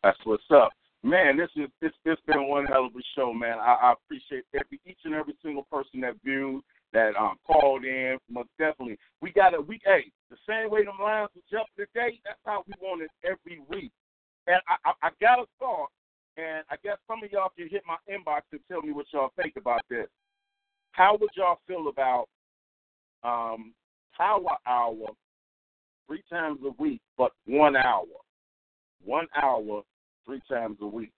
That's what's up. Man, this is this it's been one hell of a show, man. I, I appreciate every each and every single person that viewed, that um called in. Most definitely. We got a we hey, the same way them lines were jumping today, that's how we want it every week. And I, I, I got a thought, and I guess some of y'all can hit my inbox and tell me what y'all think about this. How would y'all feel about um power hour three times a week, but one hour? One hour three times a week.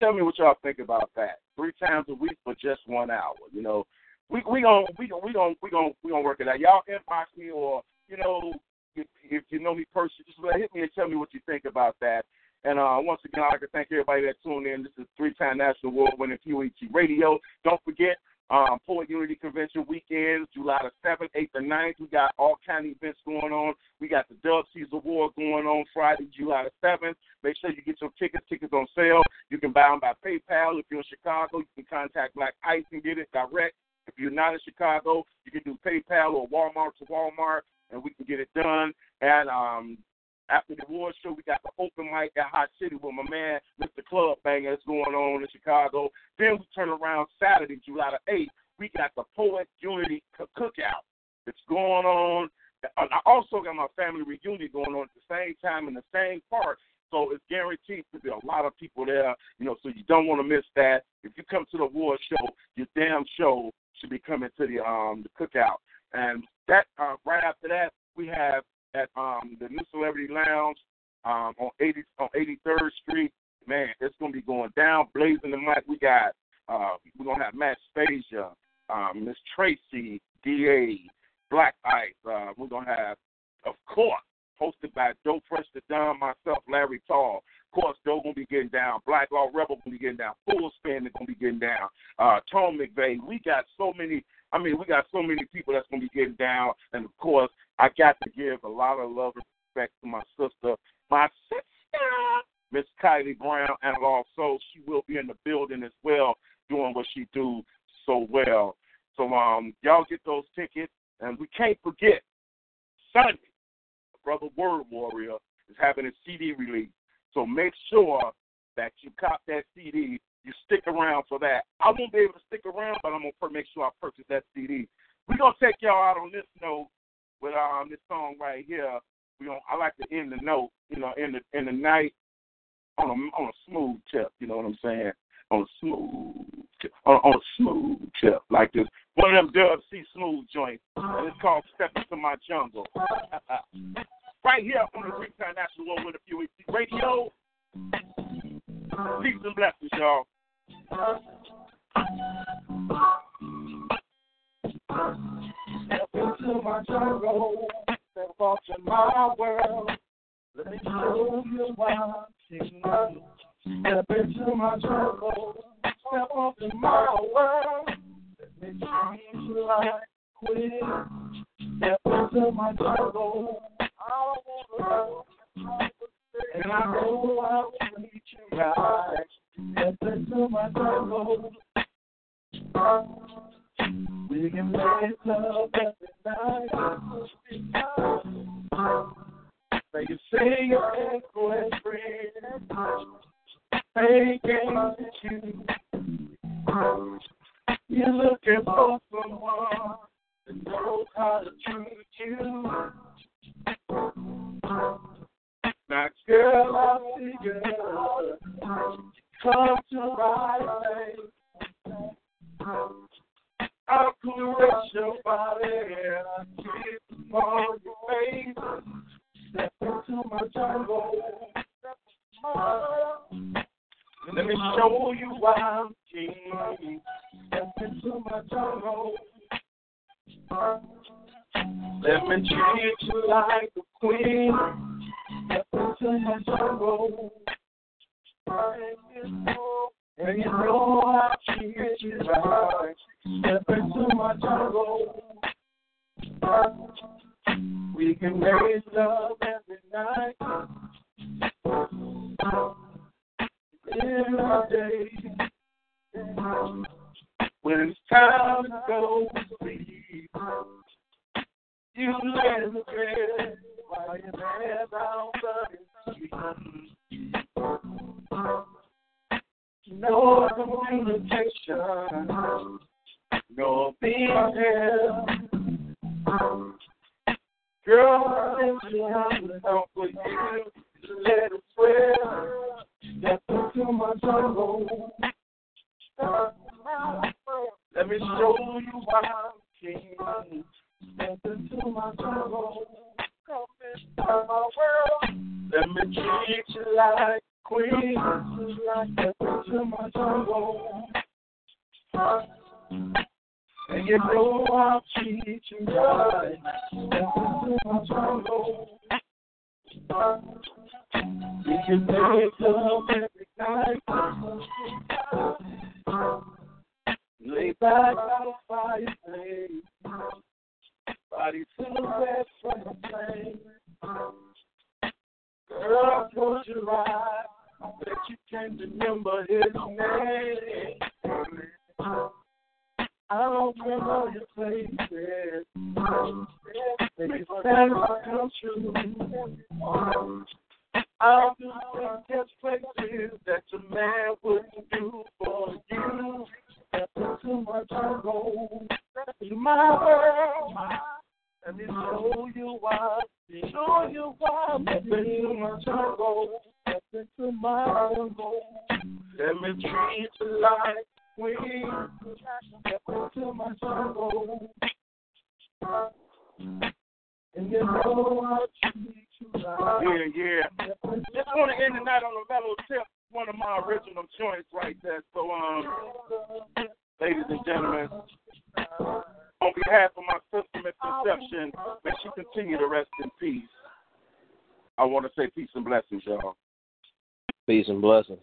Tell me what y'all think about that. Three times a week for just one hour. You know, we we gonna we gonna we gonna we gonna we gonna work it out. Y'all inbox me or you know if, if you know me personally, just hit me and tell me what you think about that. And uh, once again, I'd like to thank everybody that tuned in. This is three-time national award-winning QET Radio. Don't forget, um, Poet Unity Convention weekends, July the 7th, 8th, and 9th. We got all kind of events going on. We got the Dub C's Award going on Friday, July the 7th. Make sure you get your tickets. Tickets on sale. You can buy them by PayPal. If you're in Chicago, you can contact Black Ice and get it direct. If you're not in Chicago, you can do PayPal or Walmart to Walmart, and we can get it done. And um, after the award show, we got the open mic at Hot City with my man, Mr. Club Banger, that's going on in Chicago. Then we turn around Saturday, July the 8th. We got the Poet Unity Cookout. It's going on. I also got my family reunion going on at the same time in the same park. So it's guaranteed to be a lot of people there, you know, so you don't want to miss that. If you come to the award show, your damn show should be coming to the um the cookout. And that uh, right after that, we have at um the New Celebrity Lounge um on eighty on eighty third Street. Man, it's gonna be going down, blazing the mic. We got uh we're gonna have Matt Spasia, um, Miss Tracy, DA, Black Ice, uh, we're gonna have of course, hosted by Dope Fresh the Don, myself, Larry Tall. Of course, Joe gonna be getting down. Black Law Rebel gonna be getting down. Full Spin gonna be getting down. Uh, Tom McVeigh. We got so many. I mean, we got so many people that's gonna be getting down. And of course, I got to give a lot of love and respect to my sister, my sister, Miss Kylie Brown, and also she will be in the building as well, doing what she do so well. So um, y'all get those tickets, and we can't forget Sunday, Brother Word Warrior is having a CD release. So make sure that you cop that CD. You stick around for that. I won't be able to stick around, but I'm gonna make sure I purchase that CD. We're gonna take y'all out on this note with um this song right here. We gonna I like to end the note, you know, in the in the night on a on a smooth tip. You know what I'm saying? On a smooth tip, on, on a smooth tip like this. One of them Dub C smooth joints. And it's called Step Into My Jungle. *laughs* right here on the Greek National World with a few Radio. Peace and blessings, y'all. Step into my jungle, step off to my world. Let me show you why. Step into my jungle, step off to my world. Let me change your life quick. Step into my jungle, I want to love. And I know I will meet you right. Step into my jungle. We can make love every night. They can say your ex-boyfriend. Games at you. You're looking someone knows how to treat you. Now, girl, I you. Come to my place. I'll caress your body and kiss on your face. Step into my jungle. Let me show you why I'm king. Step into my jungle. Let me treat you like a queen. Step into my jungle. And you know I treat you right. Step into my jungle. We can make love every night. In our day. When it's time to go to sleep, you lay in the bed while your street. No communication, no here. Girl, if you have to help you, let it swear. Step into my jungle. Let me show you why I'm king. Step into my jungle. Come into my world. Let me treat you like Step into my jungle. And you treat you right. Step into my jungle. We can make love every night. Lay back by the fireplace. Body silhouette from the flame. Girl, close your eyes. I bet you can remember his name. I don't remember your faces. Maybe fantasy come true. I'll do things places that your man wouldn't do for you. Step into my jungle, in my world. Let me show you why, show you why. Step into my jungle, step into my jungle. Let me treat you like queen. Step into my jungle. And you know I'll treat you right. Yeah, yeah. Just want to end the night on a mellow tip. One of my original joints right there. So, um, ladies and gentlemen, on behalf of my sister Miss Conception, may she continue to rest in peace. I want to say peace and blessings, y'all. Peace and blessings.